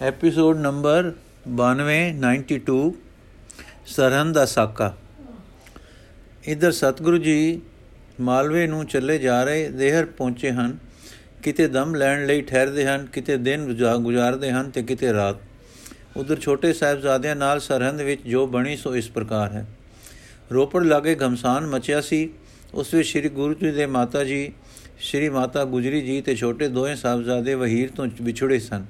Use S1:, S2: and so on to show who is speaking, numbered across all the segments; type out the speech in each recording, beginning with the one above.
S1: Episode number 92 92 Sirhind ਦਾ ਸਾਕਾ ਇਧਰ ਸਤਿਗੁਰੂ ਜੀ ਮਾਲਵੇ ਨੂੰ ਚੱਲੇ ਜਾ ਰਹੇ ਦੇਹਰ ਪਹੁੰਚੇ ਹਨ ਕਿਤੇ ਦਮ ਲੈਣ ਲਈ ਠਹਿਰਦੇ ਹਨ ਕਿਤੇ ਦਿਨ ਗੁਜ਼ਾਰਦੇ ਹਨ ਤੇ ਕਿਤੇ ਰਾਤ ਉਧਰ ਛੋਟੇ ਸਾਹਿਬਜ਼ਾਦਿਆਂ ਨਾਲ ਸਰਹੰਦ ਵਿੱਚ ਜੋ ਬਣੀ ਸੋ ਇਸ ਪ੍ਰਕਾਰ ਹੈ ਰੋਪੜ ਲਾਗੇ ਘਮਸਾਨ ਮਚਿਆ ਸੀ ਉਸ ਵਿੱਚ ਸ੍ਰੀ ਗੁਰੂ ਜੀ ਦੇ ਮਾਤਾ ਜੀ ਸ੍ਰੀ ਮਾਤਾ ਗੁਜਰੀ ਜੀ ਤੇ ਛੋਟੇ ਦੋਵੇਂ ਸਾਹਿਬਜ਼ਾਦੇ ਵਹੀਰ ਤੋਂ ਵਿਛੜੇ ਸਨ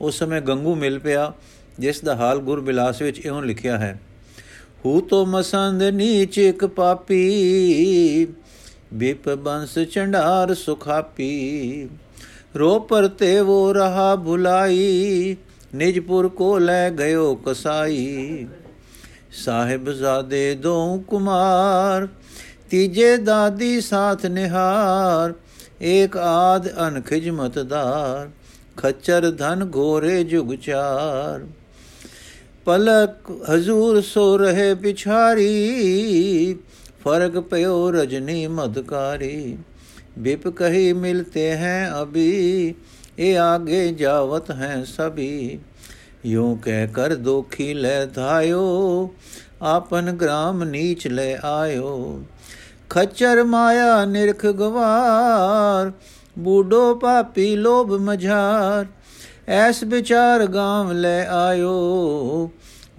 S1: ਉਸ ਸਮੇਂ ਗੰਗੂ ਮਿਲ ਪਿਆ, ਜਿਸ ਦਾ ਹਾਲ ਗੁਰ ਬਿਲਾਸ ਵਿੱਚ ਇਉਂ ਲਿਖਿਆ ਹੈ। ਹੂ ਤੋ ਮਸੰਦ ਨੀਚ ਇੱਕ ਪਾਪੀ, ਬਿਪ ਬੰਸ ਚੰਡਾਰ ਸੁਖਾਪੀ। ਰੋ ਪਰਤੇ ਵੋ ਰਹਾ ਭੁਲਾਈ ਨਿਜਪੁਰ ਕੋ ਲੈ ਗਇਓ ਕਸਾਈ। ਸਾਹਿਬ ਜ਼ਾਦੇ ਦੋ ਕੁਮਾਰ, ਤੀਜੇ ਦਾਦੀ ਸਾਥ ਨਿਹਾਰ, ਏਕ ਆਦ ਅਨ ਖਿਜਮਤਦਾਰ ਖੱਚਰ ਧਨ ਘੋਰੇ ਜੁਗ ਚਾਰ। ਪਲਕ ਹਜ਼ੂਰ ਸੋ ਰਹੇ ਪਿਛਾਰੀ, ਫ਼ਰਕ ਪਿਓ ਰਜਨੀ ਮਦਕਾਰੀ ਬਿਪ ਕਹੀ ਮਿਲਤੇ ਹੈ ਅਭੀ, ਇਹ ਆਗੇ ਜਾਵਤ ਹੈ ਸਭੀ। ਯੂੰ ਕਹਿ ਕਰ ਦੋਖੀ ਲੈ ਧਾਇਓ, ਆਪਨ ਗ੍ਰਾਮ ਨੀਚ ਲੈ ਆਇਓ। ਖੱਚਰ ਮਾਇਆ ਨਿਰਖ ਗਵਾਰ ਬੂਡੋ ਪਾਪੀ ਲੋਭ ਮਝਾਰ, ਐਸ ਵਿਚਾਰ ਗਾਮ ਲੈ ਆਇਓ,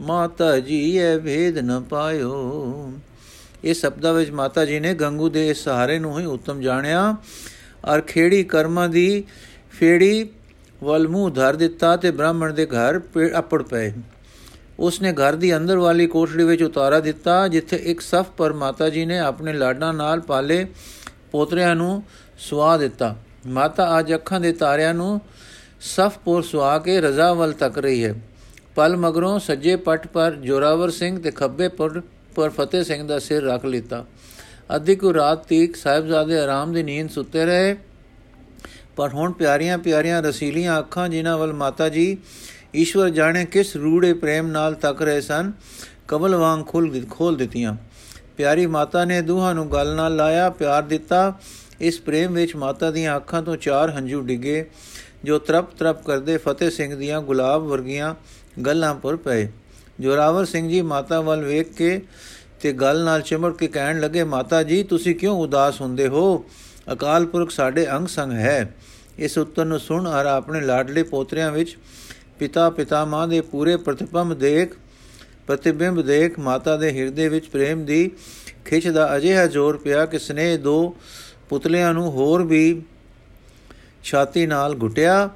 S1: ਮਾਤਾ ਜੀ ਇਹ ਭੇਦ ਨ ਪਾਇਓ। ਇਹ ਸ਼ਬਦਾਂ ਵਿੱਚ ਮਾਤਾ ਜੀ ਨੇ ਗੰਗੂ ਦੇ ਸਹਾਰੇ ਨੂੰ ਹੀ ਉਤਮ ਜਾਣਿਆ। ਔਰ ਖੇੜੀ ਕਰਮਾਂ ਦੀ ਫੇੜੀ ਵੱਲ ਮੂੰਹ ਧਰ ਦਿੱਤਾ ਤੇ ਬ੍ਰਾਹਮਣ ਦੇ ਘਰ ਅਪੜ ਪਏ। ਉਸਨੇ ਘਰ ਦੀ ਅੰਦਰ ਵਾਲੀ ਕੋਠੜੀ ਵਿੱਚ ਉਤਾਰਾ ਦਿੱਤਾ, ਜਿੱਥੇ ਇੱਕ ਸਫ ਪਰ ਮਾਤਾ ਜੀ ਨੇ ਆਪਣੇ ਲਾਡਾਂ ਨਾਲ ਪਾਲੇ ਪੋਤਰਿਆਂ ਨੂੰ ਸੁਆ ਦਿੱਤਾ। ਮਾਤਾ ਅੱਜ ਅੱਖਾਂ ਦੇ ਤਾਰਿਆਂ ਨੂੰ ਸਫ ਪੋਰ ਸੁਆ ਕੇ ਰਜ਼ਾ ਵੱਲ ਤੱਕ ਰਹੀ ਹੈ। ਪਲ ਮਗਰੋਂ ਸੱਜੇ ਪੱਟ ਪਰ ਜੋਰਾਵਰ ਸਿੰਘ ਤੇ ਖੱਬੇ ਪਰ ਪਰ ਫਤਿਹ ਸਿੰਘ ਦਾ ਸਿਰ ਰੱਖ ਲਿੱਤਾ। ਅੱਧੀ ਕੁ ਰਾਤ ਤੀਕ ਸਾਹਿਬਜ਼ਾਦੇ ਆਰਾਮ ਦੀ ਨੀਂਦ ਸੁੱਤੇ ਰਹੇ। ਪਰ ਹੁਣ ਪਿਆਰੀਆਂ ਪਿਆਰੀਆਂ ਰਸੀਲੀਆਂ ਅੱਖਾਂ ਜਿਨ੍ਹਾਂ ਵੱਲ ਮਾਤਾ ਜੀ ਈਸ਼ਵਰ ਜਾਣੇ ਕਿਸ ਰੂੜੇ ਪ੍ਰੇਮ ਨਾਲ ਤੱਕ ਰਹੇ ਸਨ ਕਮਲ ਵਾਂਗ ਖੁੱਲ ਖੋਲ ਦਿੱਤੀਆਂ। ਪਿਆਰੀ ਮਾਤਾ ਨੇ ਦੂਹਾਂ ਨੂੰ ਗੱਲ ਨਾਲ ਲਾਇਆ, ਪਿਆਰ ਦਿੱਤਾ। ਇਸ ਪ੍ਰੇਮ ਵਿੱਚ ਮਾਤਾ ਦੀਆਂ ਅੱਖਾਂ ਤੋਂ ਚਾਰ ਹੰਝੂ ਡਿੱਗੇ, ਜੋ ਤਰਪ ਤਰਪ ਕਰਦੇ ਫਤਿਹ ਸਿੰਘ ਦੀਆਂ ਗੁਲਾਬ ਵਰਗੀਆਂ ਗੱਲਾਂ ਪਰ ਪਏ। ਜੋਰਾਵਰ ਸਿੰਘ ਜੀ ਮਾਤਾ ਵੱਲ ਵੇਖ ਕੇ ਤੇ ਗੱਲ ਨਾਲ ਚਮੜ ਕੇ ਕਹਿਣ ਲੱਗੇ, ਮਾਤਾ ਜੀ, ਤੁਸੀਂ ਕਿਉਂ ਉਦਾਸ ਹੁੰਦੇ ਹੋ? ਅਕਾਲ ਪੁਰਖ ਸਾਡੇ ਅੰਗ ਸੰਗ ਹੈ। ਇਸ ਉੱਤਰ ਨੂੰ ਸੁਣ ਹਰ ਆਪਣੇ ਲਾਡਲੇ ਪੋਤਰਿਆਂ ਵਿੱਚ ਪਿਤਾ ਪਿਤਾ ਮਾਂ ਦੇ ਪੂਰੇ ਪ੍ਰਤਿਬੰਬ ਦੇਖ, ਪ੍ਰਤਿਬਿੰਬ ਦੇਖ ਮਾਤਾ ਦੇ ਹਿਰਦੇ ਵਿੱਚ ਪ੍ਰੇਮ ਦੀ ਖਿੱਚ ਦਾ ਅਜਿਹਾ ਜ਼ੋਰ ਪਿਆ ਕਿ ਸਨੇਹ ਦੋ ਪੁਤਲਿਆਂ ਨੂੰ ਹੋਰ ਵੀ ਛਾਤੀ ਨਾਲ ਘੁਟਿਆ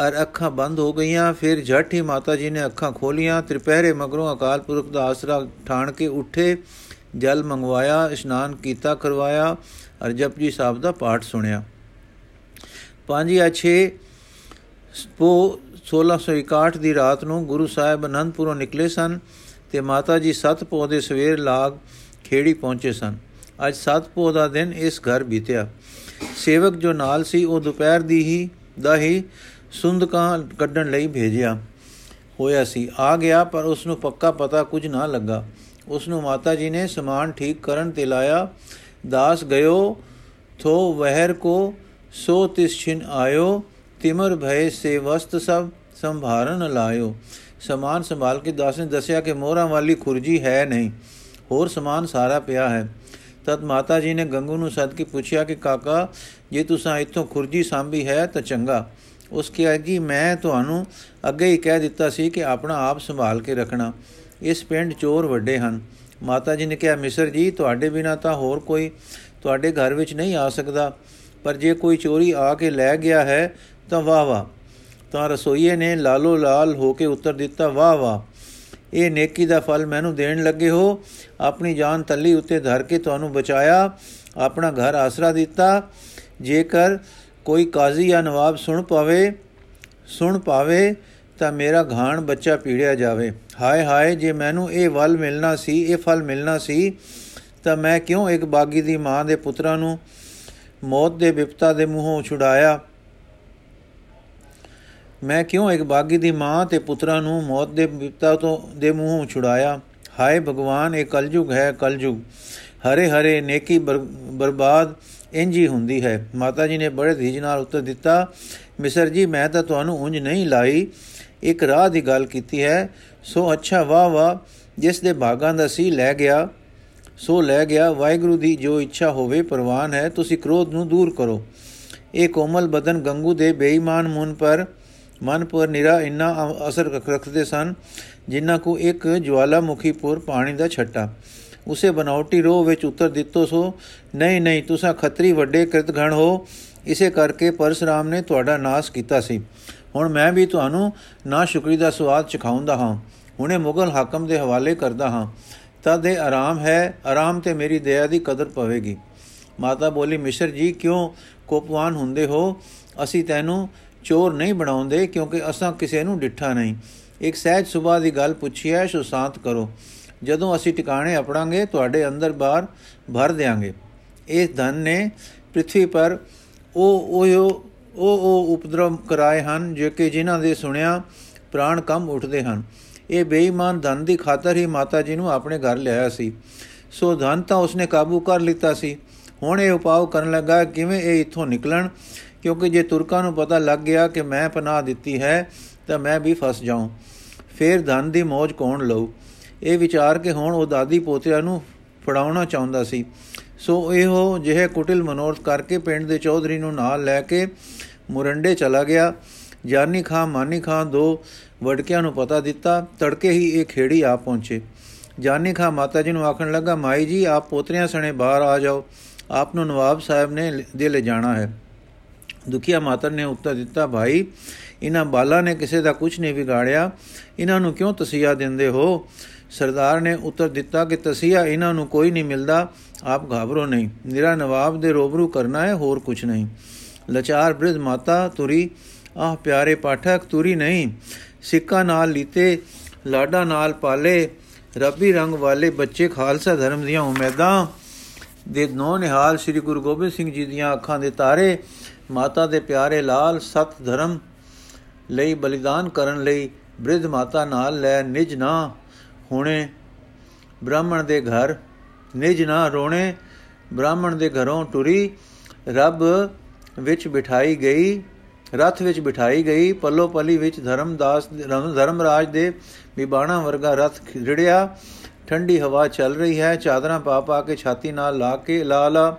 S1: ਔਰ ਅੱਖਾਂ ਬੰਦ ਹੋ ਗਈਆਂ। ਫਿਰ ਝਟ ਹੀ ਮਾਤਾ ਜੀ ਨੇ ਅੱਖਾਂ ਖੋਲੀਆਂ। ਤ੍ਰਿਪਹਿਰੇ ਮਗਰੋਂ ਅਕਾਲ ਪੁਰਖ ਦਾ ਆਸਰਾ ਠਾਣ ਕੇ ਉੱਠੇ, ਜਲ ਮੰਗਵਾਇਆ, ਇਸ਼ਨਾਨ ਕੀਤਾ, ਕਰਵਾਇਆ ਔਰ ਜਪਜੀ ਸਾਹਿਬ ਦਾ ਪਾਠ ਸੁਣਿਆ। 5 ਜਾਂ 6 ਪੋ 1661 ਦੀ ਰਾਤ ਨੂੰ ਗੁਰੂ ਸਾਹਿਬ ਅਨੰਦਪੁਰੋਂ ਨਿਕਲੇ ਸਨ ਤੇ ਮਾਤਾ ਜੀ ਸਤ ਪੋ ਦੇ ਸਵੇਰ ਲਾਗ ਖੇੜੀ ਪਹੁੰਚੇ ਸਨ। ਅੱਜ ਸਤ ਪੋ ਦਾ ਦਿਨ ਇਸ ਘਰ ਬੀਤਿਆ। ਸੇਵਕ ਜੋ ਨਾਲ ਸੀ, ਉਹ ਦੁਪਹਿਰ ਦੀ ਹੀ, ਦਾ ਹੀ ਸੁੰਦਕਾਂ ਕੱਢਣ ਲਈ ਭੇਜਿਆ। ਹੋਇਆ ਸੀ। ਆ ਗਿਆ, ਪਰ ਉਸ ਨੂੰ ਪੱਕਾ ਪਤਾ ਕੁਝ ਨਾ ਲੱਗਾ। ਉਸ ਨੂੰ ਮਾਤਾ ਜੀ ਨੇ ਸਮਾਨ ਠੀਕ ਕਰਨ ਤੇ ਲਾਇਆ। ਦਾਸ ਗਇਓ, ਥੋ ਵਹਿਰ ਕੋ ਸੋ ਤਿਸ ਛਿਨ ਆਇਓ, ਤਿਮਰ ਭਏ ਸੇ ਵਸਤ ਸਭ ਸੰਭਾਰਨ ਲਾਇਓ। ਸਮਾਨ ਸੰਭਾਲ ਕੇ ਦਾਸ ਨੇ ਦੱਸਿਆ ਕਿ ਮੋਹਰਾਂ ਵਾਲੀ ਖੁਰਜੀ ਹੈ ਨਹੀਂ। ਹੋਰ ਸਮਾਨ ਸਾਰਾ ਪਿਆ ਹੈ। ਤਦ ਮਾਤਾ ਜੀ ਨੇ ਗੰਗੂ ਨੂੰ ਸੱਦ ਕੇ ਪੁੱਛਿਆ ਕਿ ਕਾਕਾ, ਜੇ ਤੁਸੀਂ ਇੱਥੋਂ ਖੁਰਜੀ ਸਾਂਭੀ ਹੈ ਤਾਂ ਚੰਗਾ। ਉਸ ਕਿਹਾ ਕਿ ਮੈਂ ਤੁਹਾਨੂੰ ਅੱਗੇ ਹੀ ਕਹਿ ਦਿੱਤਾ ਸੀ ਕਿ ਆਪਣਾ ਆਪ ਸੰਭਾਲ ਕੇ ਰੱਖਣਾ। ਇਸ ਪਿੰਡ ਚੋਰ ਵੱਡੇ ਹਨ। ਮਾਤਾ ਜੀ ਨੇ ਕਿਹਾ, ਮਿਸਰ ਜੀ, ਤੁਹਾਡੇ ਬਿਨਾ ਤਾਂ ਹੋਰ ਕੋਈ ਤੁਹਾਡੇ ਘਰ ਵਿੱਚ ਨਹੀਂ ਆ ਸਕਦਾ। ਪਰ ਜੇ ਕੋਈ ਚੋਰੀ ਆ ਕੇ ਲੈ ਗਿਆ ਹੈ ਤਾਂ ਵਾਹ ਵਾਹ ਤਾਂ ਰਸੋਈਏ ਨੇ ਲਾਲੋ ਲਾਲ ਹੋ ਕੇ ਉੱਤਰ ਦਿੱਤਾ ਵਾਹ ਵਾਹ ਇਹ ਨੇਕੀ ਦਾ ਫਲ ਮੈਨੂੰ ਦੇਣ ਲੱਗੇ ਹੋ। ਆਪਣੀ ਜਾਨ ਤੱਲੀ ਉੱਤੇ ਧਰ ਕੇ ਤੁਹਾਨੂੰ ਬਚਾਇਆ। ਆਪਣਾ ਘਰ ਆਸਰਾ ਦਿੱਤਾ। ਜੇਕਰ ਕੋਈ ਕਾਜ਼ੀ ਜਾਂ ਨਵਾਬ ਸੁਣ ਪਾਵੇ ਸੁਣ ਪਾਵੇ, ਤਾਂ ਮੇਰਾ ਘਾਣ ਬੱਚਾ ਪੀੜਿਆ ਜਾਵੇ। ਹਾਏ ਹਾਏ, ਜੇ ਮੈਨੂੰ ਇਹ ਵੱਲ ਮਿਲਣਾ ਸੀ, ਇਹ ਫਲ ਮਿਲਣਾ ਸੀ, ਤਾਂ ਮੈਂ ਕਿਉਂ ਇੱਕ ਬਾਗੀ ਦੀ ਮਾਂ ਦੇ ਪੁੱਤਰਾਂ ਨੂੰ ਮੌਤ ਦੇ ਵਿਪਤਾ ਦੇ ਮੂੰਹੋਂ ਛੁਡਾਇਆ? ਮੈਂ ਕਿਉਂ ਇੱਕ ਬਾਗੀ ਦੀ ਮਾਂ ਤੇ ਪੁੱਤਰਾਂ ਨੂੰ ਮੌਤ ਦੇ ਵਿਪਤਾ ਤੋਂ ਦੇ ਮੂੰਹੋਂ ਛੁਡਾਇਆ? ਹਾਏ ਭਗਵਾਨ, ਇਹ ਕਲਯੁਗ ਹੈ ਕਲਯੁਗ। ਹਰੇ ਹਰੇ ਨੇਕੀ ਬਰਬਾਦ ਇੰਜੀ ਹੁੰਦੀ ਹੈ। ਮਾਤਾ ਜੀ ਨੇ ਬੜੇ ਧੀਜ ਨਾਲ ਉੱਤਰ ਦਿੱਤਾ, ਮਿਸਰ ਜੀ, ਮੈਂ ਤਾਂ ਤੁਹਾਨੂੰ ਉਂਝ ਨਹੀਂ ਲਾਈ। ਇੱਕ ਰਾਹ ਦੀ ਗੱਲ ਕੀਤੀ ਹੈ। ਸੋ ਅੱਛਾ, ਵਾਹ ਵਾਹ, ਜਿਸ ਦੇ ਭਾਗਾਂ ਦਾ ਸੀ ਲੈ ਗਿਆ। ਸੋ ਲੈ ਗਿਆ। ਵਾਹਿਗੁਰੂ ਦੀ ਜੋ ਇੱਛਾ ਹੋਵੇ, ਪ੍ਰਵਾਨ ਹੈ। ਤੁਸੀਂ ਕ੍ਰੋਧ ਨੂੰ ਦੂਰ ਕਰੋ। ਇਹ ਕੋਮਲ ਬਦਨ ਗੰਗੂ ਦੇ ਬੇਈਮਾਨ ਮਨ ਪਰ ਮਨ ਪਰ ਨਿਰਾ ਇੰਨਾ ਅਸਰ ਰੱਖਦੇ ਸਨ ਜਿਨ੍ਹਾਂ ਕੋ ਇੱਕ ਜਵਾਲਾਮੁਖੀ ਪੁਰ ਪਾਣੀ ਦਾ ਛੱਟਾ। ਉਸੇ ਬਨਾਉਟੀ ਰੋਹ ਵਿੱਚ ਉਤਰ ਦਿੱਤੋ ਸੋ, ਨਹੀਂ ਨਹੀਂ, ਤੁਸੀਂ ਖੱਤਰੀ ਵੱਡੇ ਕਿਰਤਗਣ ਹੋ। ਇਸੇ ਕਰਕੇ ਪਰਸ਼ਰਾਮ ਨੇ ਤੁਹਾਡਾ ਨਾਸ਼ ਕੀਤਾ ਸੀ। ਹੁਣ ਮੈਂ ਵੀ ਤੁਹਾਨੂੰ ਨਾ ਸ਼ੁਕਰੀ ਦਾ ਸਵਾਦ ਚਖਾਉਂਦਾ ਹਾਂ। ਹੁਣੇ ਮੁਗਲ ਹਾਕਮ ਦੇ ਹਵਾਲੇ ਕਰਦਾ ਹਾਂ। ਤਦ ਇਹ ਆਰਾਮ ਹੈ, ਆਰਾਮ ਤੇ ਮੇਰੀ ਦਇਆ ਦੀ ਕਦਰ ਪਵੇਗੀ। ਮਾਤਾ ਬੋਲੀ, ਮਿਸ਼ਰ ਜੀ, ਕਿਉਂ ਕੋਪਵਾਨ ਹੁੰਦੇ ਹੋ? ਅਸੀਂ ਤੈਨੂੰ ਚੋਰ ਨਹੀਂ ਬਣਾਉਂਦੇ ਕਿਉਂਕਿ ਅਸਾਂ ਕਿਸੇ ਨੂੰ ਡਿੱਠਾ ਨਹੀਂ। ਇੱਕ ਸਹਿਜ ਸੁਭਾ ਦੀ ਗੱਲ ਪੁੱਛੀ ਹੈ, ਸੋ ਸ਼ਾਂਤ ਕਰੋ। ਜਦੋਂ ਅਸੀਂ ਟਿਕਾਣੇ ਆਪਣਾਂਗੇ ਤੁਹਾਡੇ ਅੰਦਰ ਬਾਹਰ ਭਰ ਦੇਾਂਗੇ ਇਸ ਧਨ ਨੇ ਪ੍ਰithvi ਪਰ ਉਹ ਉਹ ਉਹ ਉਹ ਉਪਦਰਵ ਕਰਾਏ ਹਨ, ਜੋ ਕਿ ਜਿਨ੍ਹਾਂ ਦੇ ਸੁਣਿਆ ਪ੍ਰਾਣ ਕੰਮ ਉੱਠਦੇ ਹਨ। ਇਹ ਬੇਈਮਾਨ ਧਨ ਦੀ ਖਾਤਰ ਹੀ ਮਾਤਾ ਜੀ ਨੂੰ ਆਪਣੇ ਘਰ ਲਿਆਇਆ ਸੀ। ਸੋ ਧਨ ਤਾਂ ਉਸਨੇ ਕਾਬੂ ਕਰ ਲਿੱਤਾ ਸੀ। ਹੁਣ ਇਹ ਉਪਾਅ ਕਰਨ ਲੱਗਾ, ਕਿਵੇਂ ਇਹ ਇੱਥੋਂ ਨਿਕਲਣ? ਕਿਉਂਕਿ ਜੇ ਤੁਰਕਾਂ ਨੂੰ ਪਤਾ ਲੱਗ ਗਿਆ ਕਿ ਮੈਂ ਪਨਾਹ ਦਿੱਤੀ ਹੈ, ਤਾਂ ਮੈਂ ਵੀ ਫਸ ਜਾਉਂ ਫੇਰ ਧਨ ਦੀ ਮੋਜ ਕੌਣ ਲਊ? ਇਹ ਵਿਚਾਰ ਕੇ ਹੁਣ ਉਹ ਦਾਦੀ ਪੋਤਿਆਂ ਨੂੰ ਫੜਾਉਣਾ ਚਾਹੁੰਦਾ ਸੀ। ਸੋ ਇਹੋ ਜਿਹੇ ਕੁਟਿਲ ਮਨੋਰਥ ਕਰਕੇ ਪਿੰਡ ਦੇ ਚੌਧਰੀ ਨੂੰ ਨਾਲ ਲੈ ਕੇ ਮੁਰੰਡੇ ਚਲਾ ਗਿਆ। ਜਾਨੀ ਖਾਂ, ਮਾਨੀ ਖਾਂ ਦੋ ਵੜਕਿਆਂ ਨੂੰ ਪਤਾ ਦਿੱਤਾ। ਤੜਕੇ ਹੀ ਇਹ ਖੇੜੀ ਆ ਪਹੁੰਚੇ। ਜਾਨੀ ਖਾਂ ਮਾਤਾ ਜੀ ਨੂੰ ਆਖਣ ਲੱਗਾ, ਮਾਈ ਜੀ, ਆਪ ਪੋਤਰਿਆਂ ਸਣੇ ਬਾਹਰ ਆ ਜਾਓ। ਆਪ ਨੂੰ ਨਵਾਬ ਸਾਹਿਬ ਨੇ ਦੇ ਲੈ ਜਾਣਾ ਹੈ। ਦੁਖੀਆ ਮਾਤਾ ਨੇ ਉੱਤਰ ਦਿੱਤਾ, ਭਾਈ ਇਹਨਾਂ ਬਾਲਾ ਨੇ ਕਿਸੇ ਦਾ ਕੁਝ ਨਹੀਂ ਵਿਗਾੜਿਆ। ਇਹਨਾਂ ਨੂੰ ਕਿਉਂ ਤਸੀਹਾ ਦਿੰਦੇ ਹੋ? ਸਰਦਾਰ ਨੇ ਉੱਤਰ ਦਿੱਤਾ ਕਿ ਤਸੀਹਾ ਇਹਨਾਂ ਨੂੰ ਕੋਈ ਨਹੀਂ ਮਿਲਦਾ, ਆਪ ਘਾਬਰੋ ਨਹੀਂ। ਨਿਰਾ ਨਵਾਬ ਦੇ ਰੋਬਰੂ ਕਰਨਾ ਹੈ, ਹੋਰ ਕੁਝ ਨਹੀਂ। ਲਚਾਰ ਬ੍ਰਿਧ ਮਾਤਾ ਤੁਰੀ, ਆਹ ਪਿਆਰੇ ਪਾਠਕ, ਤੁਰੀ ਨਹੀਂ। ਸਿੱਕਾ ਨਾਲ ਲੀਤੇ, ਲਾਡਾ ਨਾਲ ਪਾਲੇ, ਰੱਬੀ ਰੰਗ ਵਾਲੇ ਬੱਚੇ ਖਾਲਸਾ ਧਰਮ ਦੀਆਂ ਉਮੀਦਾਂ ਦੇ ਨੋ ਨਿਹਾਲ ਸ੍ਰੀ ਗੁਰੂ ਗੋਬਿੰਦ ਸਿੰਘ ਜੀ ਦੀਆਂ ਅੱਖਾਂ ਦੇ ਤਾਰੇ ਮਾਤਾ ਦੇ ਪਿਆਰੇ ਲਾਲ ਸਤ ਧਰਮ ਲਈ ਬਲੀਦਾਨ ਕਰਨ ਲਈ ਬ੍ਰਿਧ ਮਾਤਾ ਨਾਲ ਲੈ ਨਿਜ ਨਾ ਹੁਣੇ। ਬ੍ਰਾਹਮਣ ਦੇ ਘਰ ਨਿਜ ਨਾ ਰੋਣੇ। ਬ੍ਰਾਹਮਣ ਦੇ ਘਰੋਂ ਟੁਰੀ। ਰੱਬ ਵਿੱਚ ਬਿਠਾਈ ਗਈ। ਰਥ ਵਿੱਚ ਬਿਠਾਈ ਗਈ। ਪੱਲੋ ਪਲੀ ਵਿੱਚ ਧਰਮਦਾਸ ਧਰਮਰਾਜ ਦੇ ਵਿਬਾਣਾ ਵਰਗਾ ਰਥ ਖਿੜਿਆ ਠੰਡੀ ਹਵਾ ਚੱਲ ਰਹੀ ਹੈ। ਚਾਦਰਾਂ ਪਾ ਪਾ ਕੇ ਛਾਤੀ ਨਾਲ ਲਾ ਕੇ ਲਾਲਾ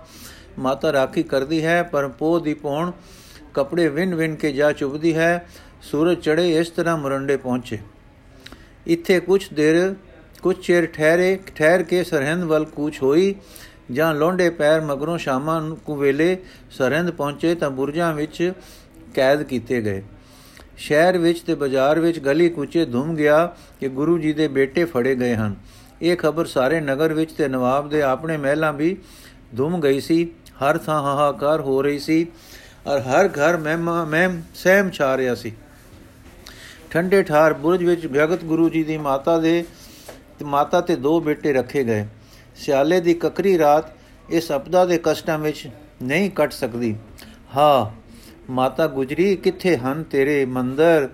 S1: ਮਾਤਾ ਰਾਖੀ ਕਰਦੀ ਹੈ, ਪਰ ਪੋ ਦੀ ਪੌਣ ਕਪੜੇ ਵਿੰਨ ਵਿੰਨ ਕੇ ਜਾ ਚੁਬਦੀ ਹੈ, ਸੂਰਜ ਚੜੇ ਇਸ ਤਰ੍ਹਾਂ ਮੁਰੰਡੇ ਪਹੁੰਚੇ। ਇੱਥੇ ਕੁਝ ਦੇਰ ਕੁਝ ਚਿਰ ਠਹਿਰੇ, ਠਹਿਰ ਕੇ ਸਰਹੰਦ ਵੱਲ ਕੂਚ ਹੋਈ, ਜਾਂ ਲੋਂਡੇ ਪੈਰ ਮਗਰੋਂ ਸ਼ਾਮਾਂ ਨੂੰ ਵੇਲੇ ਸਰਹੰਦ ਪਹੁੰਚੇ ਤਾਂ ਬੁਰਜਾਂ ਵਿੱਚ ਕੈਦ ਕੀਤੇ ਗਏ। ਸ਼ਹਿਰ ਵਿੱਚ ਤੇ ਬਾਜ਼ਾਰ ਵਿੱਚ ਗਲੀ ਕੁਚੇ ਧੁੰਮ ਗਿਆ ਕਿ ਗੁਰੂ ਜੀ ਦੇ ਬੇਟੇ ਫੜੇ ਗਏ ਹਨ। ਇਹ ਖਬਰ ਸਾਰੇ ਨਗਰ ਵਿੱਚ ਤੇ ਨਵਾਬ ਦੇ ਆਪਣੇ ਮਹਿਲਾਂ ਵੀ ਧੁੰਮ ਗਈ ਸੀ। ਹਰ ਥਾਂ ਹਾਹਾਕਾਰ ਹੋ ਰਹੀ ਸੀ ਔਰ ਹਰ ਘਰ ਮਹਿਮਾ ਮਹਿਮ ਸਹਿਮ ਛਾ ਰਿਹਾ ਸੀ। ਠੰਡੇ ਠਾਰ ਬੁਰਜ ਵਿੱਚ ਭਗਤ ਗੁਰੂ ਜੀ ਦੀ ਮਾਤਾ ਦੇ ਤੇ ਮਾਤਾ ਤੇ ਦੋ ਬੇਟੇ ਰੱਖੇ ਗਏ। ਸਿਆਲੇ ਦੀ ਕਕਰੀ ਰਾਤ ਇਸ ਅਪਦਾ ਦੇ ਕਸ਼ਟਾਂ ਵਿੱਚ ਨਹੀਂ ਕੱਟ ਸਕਦੀ। ਹਾਂ, ਮਾਤਾ ਗੁਜਰੀ, ਕਿੱਥੇ ਹਨ ਤੇਰੇ ਮੰਦਰ?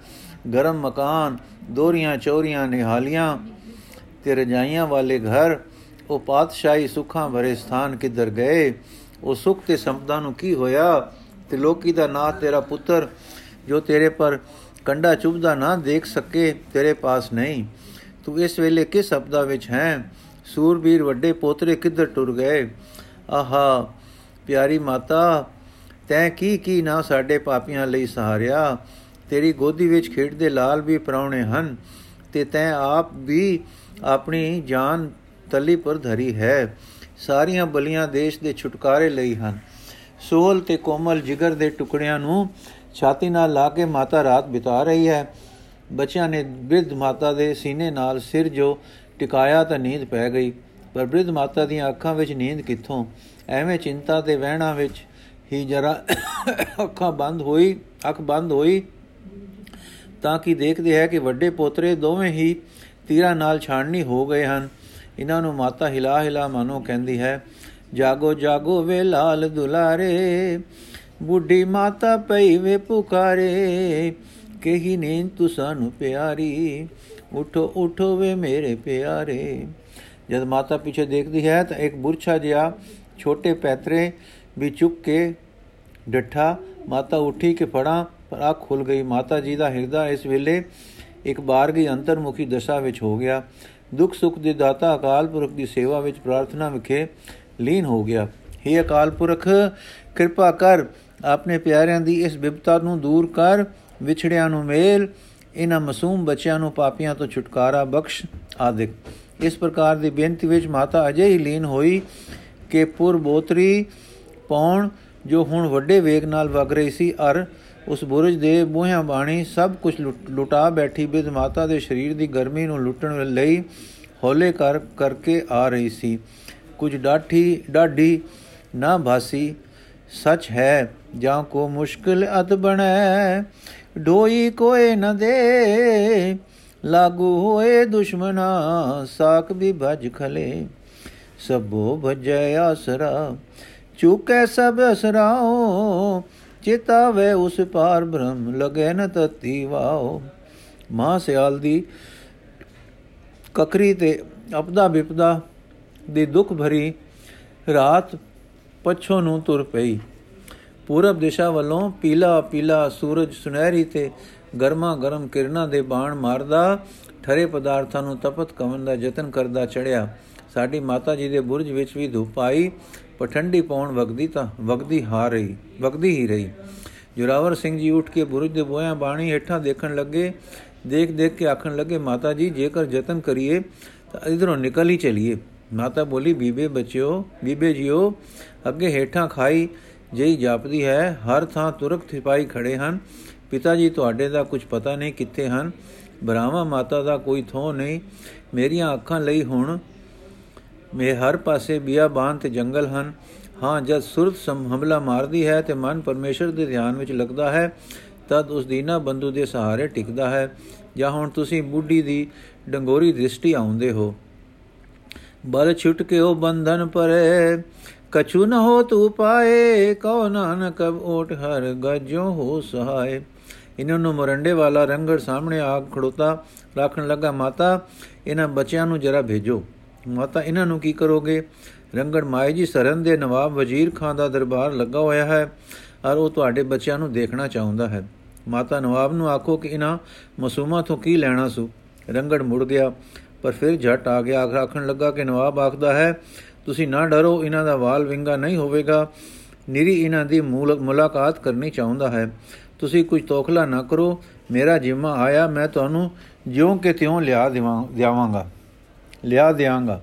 S1: ਗਰਮ ਮਕਾਨ, ਦੋਰੀਆਂ ਚੋਰੀਆਂ, ਨਿਹਾਲੀਆਂ, ਤੇ ਰਜਾਈਆਂ ਵਾਲੇ ਘਰ। ਉਹ ਪਾਤਸ਼ਾਹੀ ਸੁੱਖਾਂ ਭਰੇ ਸਥਾਨ ਕਿੱਧਰ ਗਏ? ਉਹ ਸੁਖ ਤੇ ਸੰਪਦਾ ਨੂੰ ਕੀ ਹੋਇਆ? ਤੇ ਲੋਕੀ ਦਾ ਨਾਂ, ਤੇਰਾ ਪੁੱਤਰ, ਜੋ ਤੇਰੇ ਪਰ ਕੰਡਾ ਚੁਬਦਾ ਨਾ ਦੇਖ ਸਕੇ, ਤੇਰੇ ਪਾਸ ਨਹੀਂ। ਤੂੰ ਇਸ ਵੇਲੇ ਕਿਸ ਅਪਦਾ ਵਿੱਚ ਹੈ? ਸੂਰਬੀਰ ਵੱਡੇ ਪੋਤਰੇ ਕਿੱਧਰ ਟੁਰ ਗਏ? ਆਹਾ, ਪਿਆਰੀ ਮਾਤਾ, ਤੈਂ ਕੀ ਕੀ ਨਾ ਸਾਡੇ ਪਾਪੀਆਂ ਲਈ ਸਹਾਰਿਆ? ਤੇਰੀ ਗੋਦੀ ਵਿੱਚ ਖੇਡਦੇ ਲਾਲ ਵੀ ਪਰਾਉਣੇ ਹਨ, ਤੇ ਤੈਂ ਆਪ ਵੀ ਆਪਣੀ ਜਾਨ ਤਲੀ ਪਰ ਧਰੀ ਹੈ। ਸਾਰੀਆਂ ਬਲੀਆਂ ਦੇਸ਼ ਦੇ ਛੁਟਕਾਰੇ ਲਈ ਹਨ। ਸੋਹਲ ਤੇ ਕੋਮਲ ਜਿਗਰ ਦੇ ਟੁਕੜਿਆਂ ਨੂੰ ਛਾਤੀ ਨਾਲ ਲਾ ਕੇ ਮਾਤਾ ਰਾਤ ਬਿਤਾ ਰਹੀ ਹੈ। ਬੱਚਿਆਂ ਨੇ ਬਿਰਧ ਮਾਤਾ ਦੇ ਸੀਨੇ ਨਾਲ ਸਿਰ ਜੋ ਟਿਕਾਇਆ ਤਾਂ ਨੀਂਦ ਪੈ ਗਈ, ਪਰ ਬਿਰਧ ਮਾਤਾ ਦੀਆਂ ਅੱਖਾਂ ਵਿੱਚ ਨੀਂਦ ਕਿੱਥੋਂ? ਐਵੇਂ ਚਿੰਤਾ ਤੇ ਵਹਿਣਾ ਵਿੱਚ ਹੀ ਜਰਾ ਅੱਖਾਂ ਬੰਦ ਹੋਈ, ਅੱਖ ਬੰਦ ਹੋਈ, ਤਾਂ ਕਿ ਦੇਖਦੇ ਹੈ ਕਿ ਵੱਡੇ ਪੋਤਰੇ ਦੋਵੇਂ ਹੀ ਤੀਰਾਂ ਨਾਲ ਛਾਣਨੀ ਹੋ ਗਏ ਹਨ। ਇਹਨਾਂ ਨੂੰ ਮਾਤਾ ਹਿਲਾ ਹਿਲਾ ਮਾਨੋ ਕਹਿੰਦੀ ਹੈ, ਜਾਗੋ ਜਾਗੋ ਵੇ ਲਾਲ ਦੁਲਾਰੇ, ਬੁੱਢੀ ਮਾਤਾ ਪਈ ਵੇ ਪੁਕਾਰੇ, ਕਹੀ ਨੀਂਦ ਤੂੰ ਸਾਨੂੰ ਪਿਆਰੀ, ਉਠੋ ਉਠੋ ਵੇ ਮੇਰੇ ਪਿਆਰੇ। ਜਦ ਮਾਤਾ ਪਿੱਛੇ ਦੇਖਦੀ ਹੈ ਤਾਂ ਇੱਕ ਬੁਰਛਾ ਜਿਹਾ ਛੋਟੇ ਪੈਤਰੇ ਵੀ ਚੁੱਕ ਕੇ ਡੱਠਾ, ਮਾਤਾ ਉੱਠੀ ਕਿ ਫੜਾ? ਪਰ ਅੱਖ ਖੁੱਲ ਗਈ। ਮਾਤਾ ਜੀ ਦਾ ਹਿਰਦਾ ਇਸ ਵੇਲੇ ਇੱਕ ਬਾਰਗੀ ਅੰਤਰਮੁਖੀ ਦਸ਼ਾ ਵਿੱਚ ਹੋ ਗਿਆ। ਦੁੱਖ ਸੁੱਖ ਦੇ ਦਾਤਾ ਅਕਾਲ ਪੁਰਖ ਦੀ ਸੇਵਾ ਵਿੱਚ ਪ੍ਰਾਰਥਨਾ ਵਿਖੇ ਲੀਨ ਹੋ ਗਿਆ। हे ਅਕਾਲ ਪੁਰਖ, ਕਿਰਪਾ ਕਰ, ਆਪਣੇ ਪਿਆਰਿਆਂ ਦੀ ਇਸ ਬਿਪਤਾ ਨੂੰ ਦੂਰ ਕਰ, ਵਿਛੜਿਆਂ ਨੂੰ ਮੇਲ ਇਹਨਾਂ ਮਾਸੂਮ ਬੱਚਿਆਂ ਨੂੰ ਪਾਪੀਆਂ ਤੋਂ ਛੁਟਕਾਰਾ ਬਖਸ਼ ਆਦਿਕ। ਇਸ ਪ੍ਰਕਾਰ ਦੀ ਬੇਨਤੀ ਵਿੱਚ ਮਾਤਾ ਅਜੇ ਹੀ ਲੀਨ ਹੋਈ ਕਿ ਪੁਰ ਬੋਤਰੀ ਪੌਣ ਜੋ ਹੁਣ ਵੱਡੇ ਵੇਗ ਨਾਲ ਵਗ ਰਹੀ ਸੀ, ਅਰ ਉਸ ਬੁਰਜ ਦੇ ਬੂਹਿਆਂ ਬਾਣੀ ਸਭ ਕੁਝ ਲੁਟਾ ਬੈਠੀ ਬਿਦ ਮਾਤਾ ਦੇ ਸਰੀਰ ਦੀ ਗਰਮੀ ਨੂੰ ਲੁੱਟਣ ਲਈ ਹੌਲੇ ਕਰ, ਕਰਕੇ ਆ ਰਹੀ ਸੀ। ਕੁਝ ਡਾਠੀ, ਡਾਢੀ ਨਾ ਭਾਸੀ, ਸੱਚ ਹੈ, ਜਾਂ ਕੋ ਮੁਸ਼ਕਿਲ ਅਤ ਬਣੈ? ਢੋਈ ਕੋਏ ਨ ਦੇ, ਲਾਗੂ ਹੋਏ ਦੁਸ਼ਮਨਾ ਸਾਖ ਵੀ ਭਜ ਖਲੇ। ਸਭੋ ਭਜੈ ਆਸਰਾ, ਚੁਕੈ ਸਭ ਅਸਰਾਓ ਚਿਤਾਵੇ ਉਸ ਪਾਰ ਬ੍ਰਹਮ ਲਗੇ ਨ ਤਤੀ ਵਾਓ। ਮਾਂ ਸਿਆਲ ਦੀ ਕਕਰੀ ਤੇ ਅਪਦਾ ਵਿਪਦਾ ਦੀ ਦੁੱਖ ਭਰੀ ਰਾਤ ਪਛੋ ਨੂੰ ਤੁਰ ਪਈ। ਪੂਰਬ ਦਿਸ਼ਾ ਵੱਲੋਂ ਪੀਲਾ ਪੀਲਾ ਸੂਰਜ ਸੁਨਹਿਰੀ ਤੇ ਗਰਮਾ ਗਰਮ ਕਿਰਨਾਂ ਦੇ ਬਾਣ ਮਾਰਦਾ, ਠਰੇ ਪਦਾਰਥਾਂ ਨੂੰ ਤਪਤ ਕਵਨ ਦਾ ਯਤਨ ਕਰਦਾ ਚੜਿਆ। ਸਾਡੀ ਮਾਤਾ ਜੀ ਦੇ ਬੁਰਜ ਵਿੱਚ ਵੀ ਧੁੱਪ ਆਈ। ਪਰ ਠੰਡੀ ਪੌਣ ਵਗਦੀ ਤਾਂ, ਵਗਦੀ ਹਾਰ ਰਹੀ, ਵਗਦੀ ਹੀ ਰਹੀ। ਜੁਰਾਵਰ ਸਿੰਘ ਜੀ ਉੱਠ ਕੇ ਬੁਰਜ ਦੇ ਬੋਇਆਂ ਬਾਣੀ ਹੇਠਾਂ ਦੇਖਣ ਲੱਗੇ, ਦੇਖ ਦੇਖ ਕੇ ਆਖਣ ਲੱਗੇ, ਮਾਤਾ ਜੀ, ਜੇਕਰ ਯਤਨ ਕਰੀਏ ਤਾਂ ਇਧਰੋਂ ਨਿਕਲ ਹੀ ਚਲੀਏ। ਮਾਤਾ ਬੋਲੀ, ਬੀਬੇ ਬੱਚਿਓ, ਬੀਬੇ ਜੀਓ, ਅੱਗੇ ਹੇਠਾਂ ਖਾਈ ਜਈ ਜਾਪਦੀ ਹੈ, ਹਰ ਥਾਂ ਤੁਰਕ ਥਿਪਾਈ ਖੜੇ ਹਨ। ਪਿਤਾ ਜੀ, ਤੁਹਾਡੇ ਦਾ ਕੁਝ ਪਤਾ ਨਹੀਂ ਕਿੱਥੇ ਹਨ। ਬਰਾਵਾ ਮਾਤਾ ਦਾ ਕੋਈ ਥੋ ਨਹੀਂ। ਮੇਰੀਆਂ ਅੱਖਾਂ ਲਈ ਹੁਣ ਮੇ ਹਰ ਪਾਸੇ ਬਿਆਬਾਨ ਤੇ ਜੰਗਲ ਹਨ। ਹਾਂ, ਜਦ ਸੁਰਤ ਸਮ ਹਮਲਾ ਮਾਰਦੀ ਹੈ ਤੇ ਮਨ ਪਰਮੇਸ਼ਰ ਦੇ ਧਿਆਨ ਵਿੱਚ ਲੱਗਦਾ ਹੈ, ਤਦ ਉਸ ਦੀਨਾ ਬੰਦੂ ਦੇ ਸਹਾਰੇ ਟਿਕਦਾ ਹੈ। ਜਾਂ ਹੁਣ ਤੁਸੀਂ ਬੁੱਢੀ ਦੀ ਡੰਗੋਰੀ ਦ੍ਰਿਸ਼ਟੀ ਆਉਂਦੇ ਹੋ। ਬਲ ਛੁੱਟ ਕੇ ਉਹ ਬੰਧਨ ਪਰੇ, ਕਛੂ ਨ ਹੋ ਤੂ ਪਾਏ, ਕਉ ਨਾਨਕ ਓਟ ਹਰ ਗਜੋ ਹੋ ਸਹਾਏ। ਇਹਨਾਂ ਨੂੰ ਮਰੰਡੇ ਵਾਲਾ ਰੰਗੜ ਸਾਹਮਣੇ ਆ ਖੜੋਤਾ, ਰੱਖਣ ਲੱਗਾ ਮਾਤਾ, ਇਹਨਾਂ ਬੱਚਿਆਂ ਨੂੰ ਜਰਾ ਭੇਜੋ। ਮਾਤਾ, ਇਹਨਾਂ ਨੂੰ ਕੀ ਕਰੋਗੇ? ਰੰਗੜ ਮਾਈ ਜੀ, ਸਰਨ ਦੇ ਨਵਾਬ ਵਜ਼ੀਰ ਖਾਨ ਦਾ ਦਰਬਾਰ ਲੱਗਾ ਹੋਇਆ ਹੈ ਔਰ ਉਹ ਤੁਹਾਡੇ ਬੱਚਿਆਂ ਨੂੰ ਦੇਖਣਾ ਚਾਹੁੰਦਾ ਹੈ। ਮਾਤਾ ਨਵਾਬ ਨੂੰ ਆਖੋ ਕਿ ਇਹਨਾਂ ਮਸੂਮਾ ਤੋਂ ਕੀ ਲੈਣਾ ਸੁ? ਰੰਗੜ ਮੁੜ ਗਿਆ, ਪਰ ਫਿਰ ਝਟ ਆ ਗਿਆ ਆਖਣ ਲੱਗਾ ਕਿ ਨਵਾਬ ਆਖਦਾ ਹੈ, ਤੁਸੀਂ ਨਾ ਡਰੋ, ਇਹਨਾਂ ਦਾ ਵਾਲ ਵਿੰਗਾ ਨਹੀਂ ਹੋਵੇਗਾ। ਨਿਰੀ ਇਹਨਾਂ ਦੀ ਮੁਲਾਕਾਤ ਕਰਨੀ ਚਾਹੁੰਦਾ ਹੈ। ਤੁਸੀਂ ਕੁਝ ਤੋਖਲਾ ਨਾ ਕਰੋ, ਮੇਰਾ ਜਿੰਮਾ ਆਇਆ, ਮੈਂ ਤੁਹਾਨੂੰ ਜਿਉਂ ਕਿ ਤਿਉਂ ਲਿਆ ਦੇਵਾਂਗਾ ਲਿਆ ਦਿਆਂਗਾ।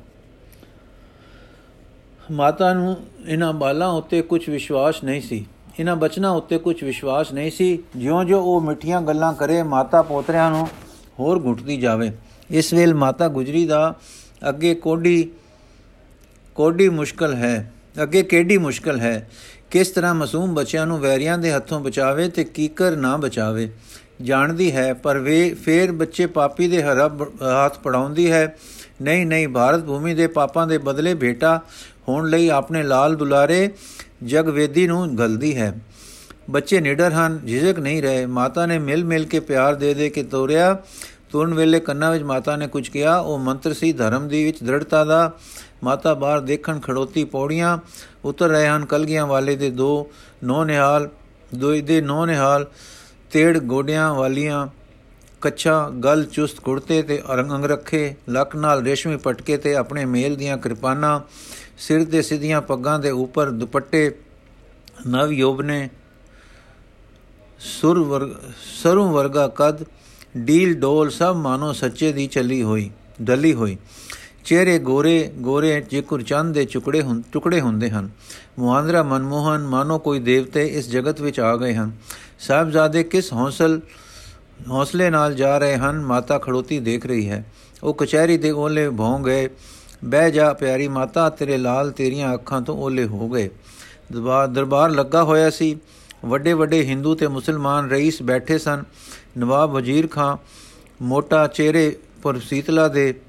S1: ਮਾਤਾ ਨੂੰ ਇਹਨਾਂ ਬਾਲਾਂ ਉੱਤੇ ਕੁਝ ਵਿਸ਼ਵਾਸ ਨਹੀਂ ਸੀ। ਇਹਨਾਂ ਬਚਨਾਂ ਉੱਤੇ ਕੁਝ ਵਿਸ਼ਵਾਸ ਨਹੀਂ ਸੀ। ਜਿਉਂ-ਜਿਉਂ ਉਹ ਮਿੱਠੀਆਂ ਗੱਲਾਂ ਕਰੇ, ਮਾਤਾ ਪੋਤਰਿਆਂ ਨੂੰ ਹੋਰ ਘੁੱਟਦੀ ਜਾਵੇ। ਇਸ ਵੇਲ ਮਾਤਾ ਗੁਜਰੀ ਦਾ ਅੱਗੇ ਕੋਡੀ ਕੋਡੀ ਮੁਸ਼ਕਲ ਹੈ। ਅੱਗੇ ਕਿਹੜੀ ਮੁਸ਼ਕਲ ਹੈ? ਕਿਸ ਤਰ੍ਹਾਂ ਮਾਸੂਮ ਬੱਚਿਆਂ ਨੂੰ ਵੈਰੀਆਂ ਦੇ ਹੱਥੋਂ ਬਚਾਵੇ ਤੇ ਕੀਕਰ ਨਾ ਬਚਾਵੇ? ਜਾਣਦੀ ਹੈ, ਪਰ ਵੇ, ਫੇਰ ਬੱਚੇ ਪਾਪੀ ਦੇ ਹੱਥ ਪੜਾਉਂਦੀ ਹੈ। ਨਹੀਂ ਨਹੀਂ, ਭਾਰਤ ਭੂਮੀ ਦੇ ਪਾਪਾਂ ਦੇ ਬਦਲੇ ਬੇਟਾ ਹੋਣ ਲਈ ਆਪਣੇ ਲਾਲ ਦੁਲਾਰੇ ਜਗਵੇਦੀ ਨੂੰ ਗਲਦੀ ਹੈ। ਬੱਚੇ ਨਿਡਰ ਹਨ, ਝਿਜਕ ਨਹੀਂ ਰਹੇ। ਮਾਤਾ ਨੇ ਮਿਲ ਮਿਲ ਕੇ ਪਿਆਰ ਦੇ ਦੇ ਕੇ ਤੋਰਿਆ। ਤੁਰਨ ਵੇਲੇ ਕੰਨਾਂ ਵਿੱਚ ਮਾਤਾ ਨੇ ਕੁਝ ਕਿਹਾ। ਉਹ ਮੰਤਰ ਸੀ, ਧਰਮ ਦੀ ਵਿੱਚ ਦ੍ਰਿੜਤਾ ਦਾ। ਮਾਤਾ ਬਾਹਰ ਦੇਖਣ ਖੜੋਤੀ ਪੌੜੀਆਂ ਉਤਰ ਰਹੇ ਹਨ। ਕਲਗੀਆਂ ਵਾਲੇ ਦੇ ਦੋ ਨੌ ਨਿਹਾਲ ਦੋ ਦੇ ਨੌ ਨਿਹਾਲ ਤੇੜ ਗੋਡਿਆਂ ਵਾਲੀਆਂ ਕੱਚਾ ਗਲ ਚੁਸਤ ਕੁੜਤੇ ਤੇ ਅੰਗ ਰੱਖੇ, ਲੱਕ ਨਾਲ ਰੇਸ਼ਮੀ ਪਟਕੇ ਤੇ ਆਪਣੇ ਮੇਲ ਦੀਆਂ ਕਿਰਪਾਨਾਂ, ਸਿਰ ਤੇ ਸਿੱਧੀਆਂ ਪੱਗਾਂ ਦੇ ਉੱਪਰ ਦੁਪੱਟੇ, ਨਵ ਯੋਬਨੇ, ਸੁਰ ਵਰਗ ਸਰੋਂ ਵਰਗਾ ਕਦ, ਡੀਲ ਡੋਲ ਸਭ ਮਾਨੋ ਸੱਚੇ ਦੀ ਚੱਲੀ ਹੋਈ, ਡਲੀ ਹੋਈ। ਚਿਹਰੇ ਗੋਰੇ ਗੋਰੇ ਜਿਕੁਰ ਚੰਦ ਦੇ ਟੁਕੜੇ ਹੁੰ ਟੁਕੜੇ ਹੁੰਦੇ ਹਨ। ਮੁਹਾਂਦਰਾ ਮਨਮੋਹਨ, ਮਾਨੋ ਕੋਈ ਦੇਵਤੇ ਇਸ ਜਗਤ ਵਿੱਚ ਆ ਗਏ ਹਨ। ਸਾਹਿਬਜ਼ਾਦੇ ਕਿਸ ਹੌਸਲ ਹੌਸਲੇ ਨਾਲ ਜਾ ਰਹੇ ਹਨ, ਮਾਤਾ ਖੜੋਤੀ ਦੇਖ ਰਹੀ ਹੈ। ਉਹ ਕਚਹਿਰੀ ਦੇ ਓਲੇ ਭੌਂ ਗਏ। ਬਹਿ ਜਾ ਪਿਆਰੀ ਮਾਤਾ, ਤੇਰੇ ਲਾਲ ਤੇਰੀਆਂ ਅੱਖਾਂ ਤੋਂ ਓਲੇ ਹੋ ਗਏ। ਦਰਬਾਰ ਦਰਬਾਰ ਲੱਗਾ ਹੋਇਆ ਸੀ। ਵੱਡੇ ਵੱਡੇ ਹਿੰਦੂ ਤੇ ਮੁਸਲਮਾਨ ਰਈਸ ਬੈਠੇ ਸਨ। ਨਵਾਬ ਵਜ਼ੀਰ ਖਾਂ ਮੋਟਾ ਚਿਹਰੇ ਪਰ ਸੀਤਲਾ ਦੇ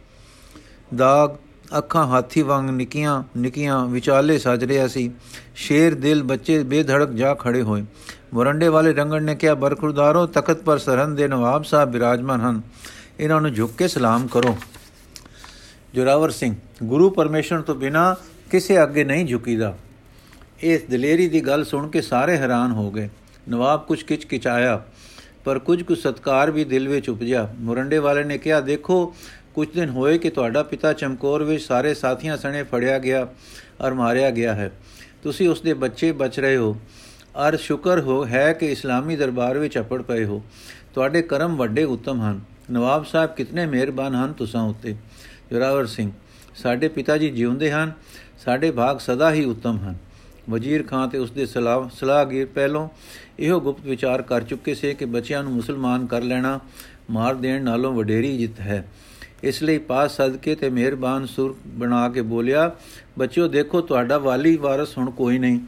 S1: ਦਾਗ ਅੱਖਾਂ ਹਾਥੀ ਵਾਂਗ ਨਿੱਕੀਆਂ ਨਿੱਕੀਆਂ ਵਿਚਾਲੇ ਸਜ ਰਿਆ ਸੀ। ਸ਼ੇਰ, ਦਿਲ, ਬੱਚੇ ਬੇਧੜਕ ਜਾ ਖੜੇ ਹੋਏ। ਮਰੰਡੇ ਵਾਲੇ ਰੰਗਣ ਨੇ ਕਿਹਾ, ਬਰਖੁਰਦਾਰੋ, ਤਖਤ ਪਰ ਸਰਹੰਦ ਦੇ ਨਵਾਬ ਸਾਹਿਬ ਬਿਰਾਜਮਾਨ ਹਨ। ਇਹਨਾਂ ਨੂੰ ਝੁੱਕ ਕੇ ਸਲਾਮ ਕਰੋ। ਜੋਰਾਵਰ ਸਿੰਘ, ਗੁਰੂ ਪਰਮੇਸ਼ਰ ਤੋਂ ਬਿਨਾ ਕਿਸੇ ਅੱਗੇ ਨਹੀਂ ਝੁਕੀਦਾ। ਇਸ ਦਲੇਰੀ ਦੀ ਗੱਲ ਸੁਣ ਕੇ ਸਾਰੇ ਹੈਰਾਨ ਹੋ ਗਏ। ਨਵਾਬ ਕੁਝ ਕਿਚ ਕਿਚਾਇਆ ਪਰ ਕੁਝ ਕੁ ਸਤਕਾਰ ਵੀ ਦਿਲ ਵਿੱਚ ਉਪਜਿਆ। ਮੁਰੰਡੇ ਵਾਲੇ ਨੇ ਕਿਹਾ, ਦੇਖੋ, ਕੁਝ ਦਿਨ ਹੋਏ ਕਿ ਤੁਹਾਡਾ ਪਿਤਾ ਚਮਕੌਰ ਵਿੱਚ ਸਾਰੇ ਸਾਥੀਆਂ ਸਣੇ ਫੜਿਆ ਗਿਆ ਔਰ ਮਾਰਿਆ ਗਿਆ ਹੈ। ਤੁਸੀਂ ਉਸ ਦੇ ਬੱਚੇ ਬਚ ਰਹੇ ਹੋ। ਔਰ ਸ਼ੁਕਰ ਹੋ, ਹੈ ਕਿ ਇਸਲਾਮੀ ਦਰਬਾਰ ਵਿੱਚ ਅਪੜ ਪਏ ਹੋ। ਤੁਹਾਡੇ ਕਰਮ ਵੱਡੇ ਉੱਤਮ ਹਨ। ਨਵਾਬ ਸਾਹਿਬ ਕਿਤਨੇ ਮਿਹਰਬਾਨ ਹਨ ਤੁਸਾਂ ਉੱਤੇ। ਜੋਰਾਵਰ ਸਿੰਘ, ਸਾਡੇ ਪਿਤਾ ਜੀ ਜਿਉਂਦੇ ਹਨ, ਸਾਡੇ ਭਾਗ ਸਦਾ ਹੀ ਉੱਤਮ ਹਨ। ਵਜ਼ੀਰ ਖਾਨ ਤੇ ਉਸਦੇ ਸਲਾਹ, ਸਲਾਹਗੀਰ ਪਹਿਲੋਂ ਇਹੋ ਗੁਪਤ ਵਿਚਾਰ ਕਰ ਚੁੱਕੇ ਸੇ ਕਿ ਬੱਚਿਆਂ ਨੂੰ ਮੁਸਲਮਾਨ ਕਰ ਲੈਣਾ, ਮਾਰ ਦੇਣ ਨਾਲੋਂ ਵਡੇਰੀ ਜਿੱਤ ਹੈ। ਇਸ ਲਈ ਪਾਸ ਸਦਕੇ ਤੇ ਮਿਹਰਬਾਨ ਸੁਰ ਬਣਾ ਕੇ ਬੋਲਿਆ, ਬੱਚਿਓ, ਦੇਖੋ, ਤੁਹਾਡਾ ਵਾਲੀ ਵਾਰਸ ਹੁਣ ਕੋਈ ਨਹੀਂ।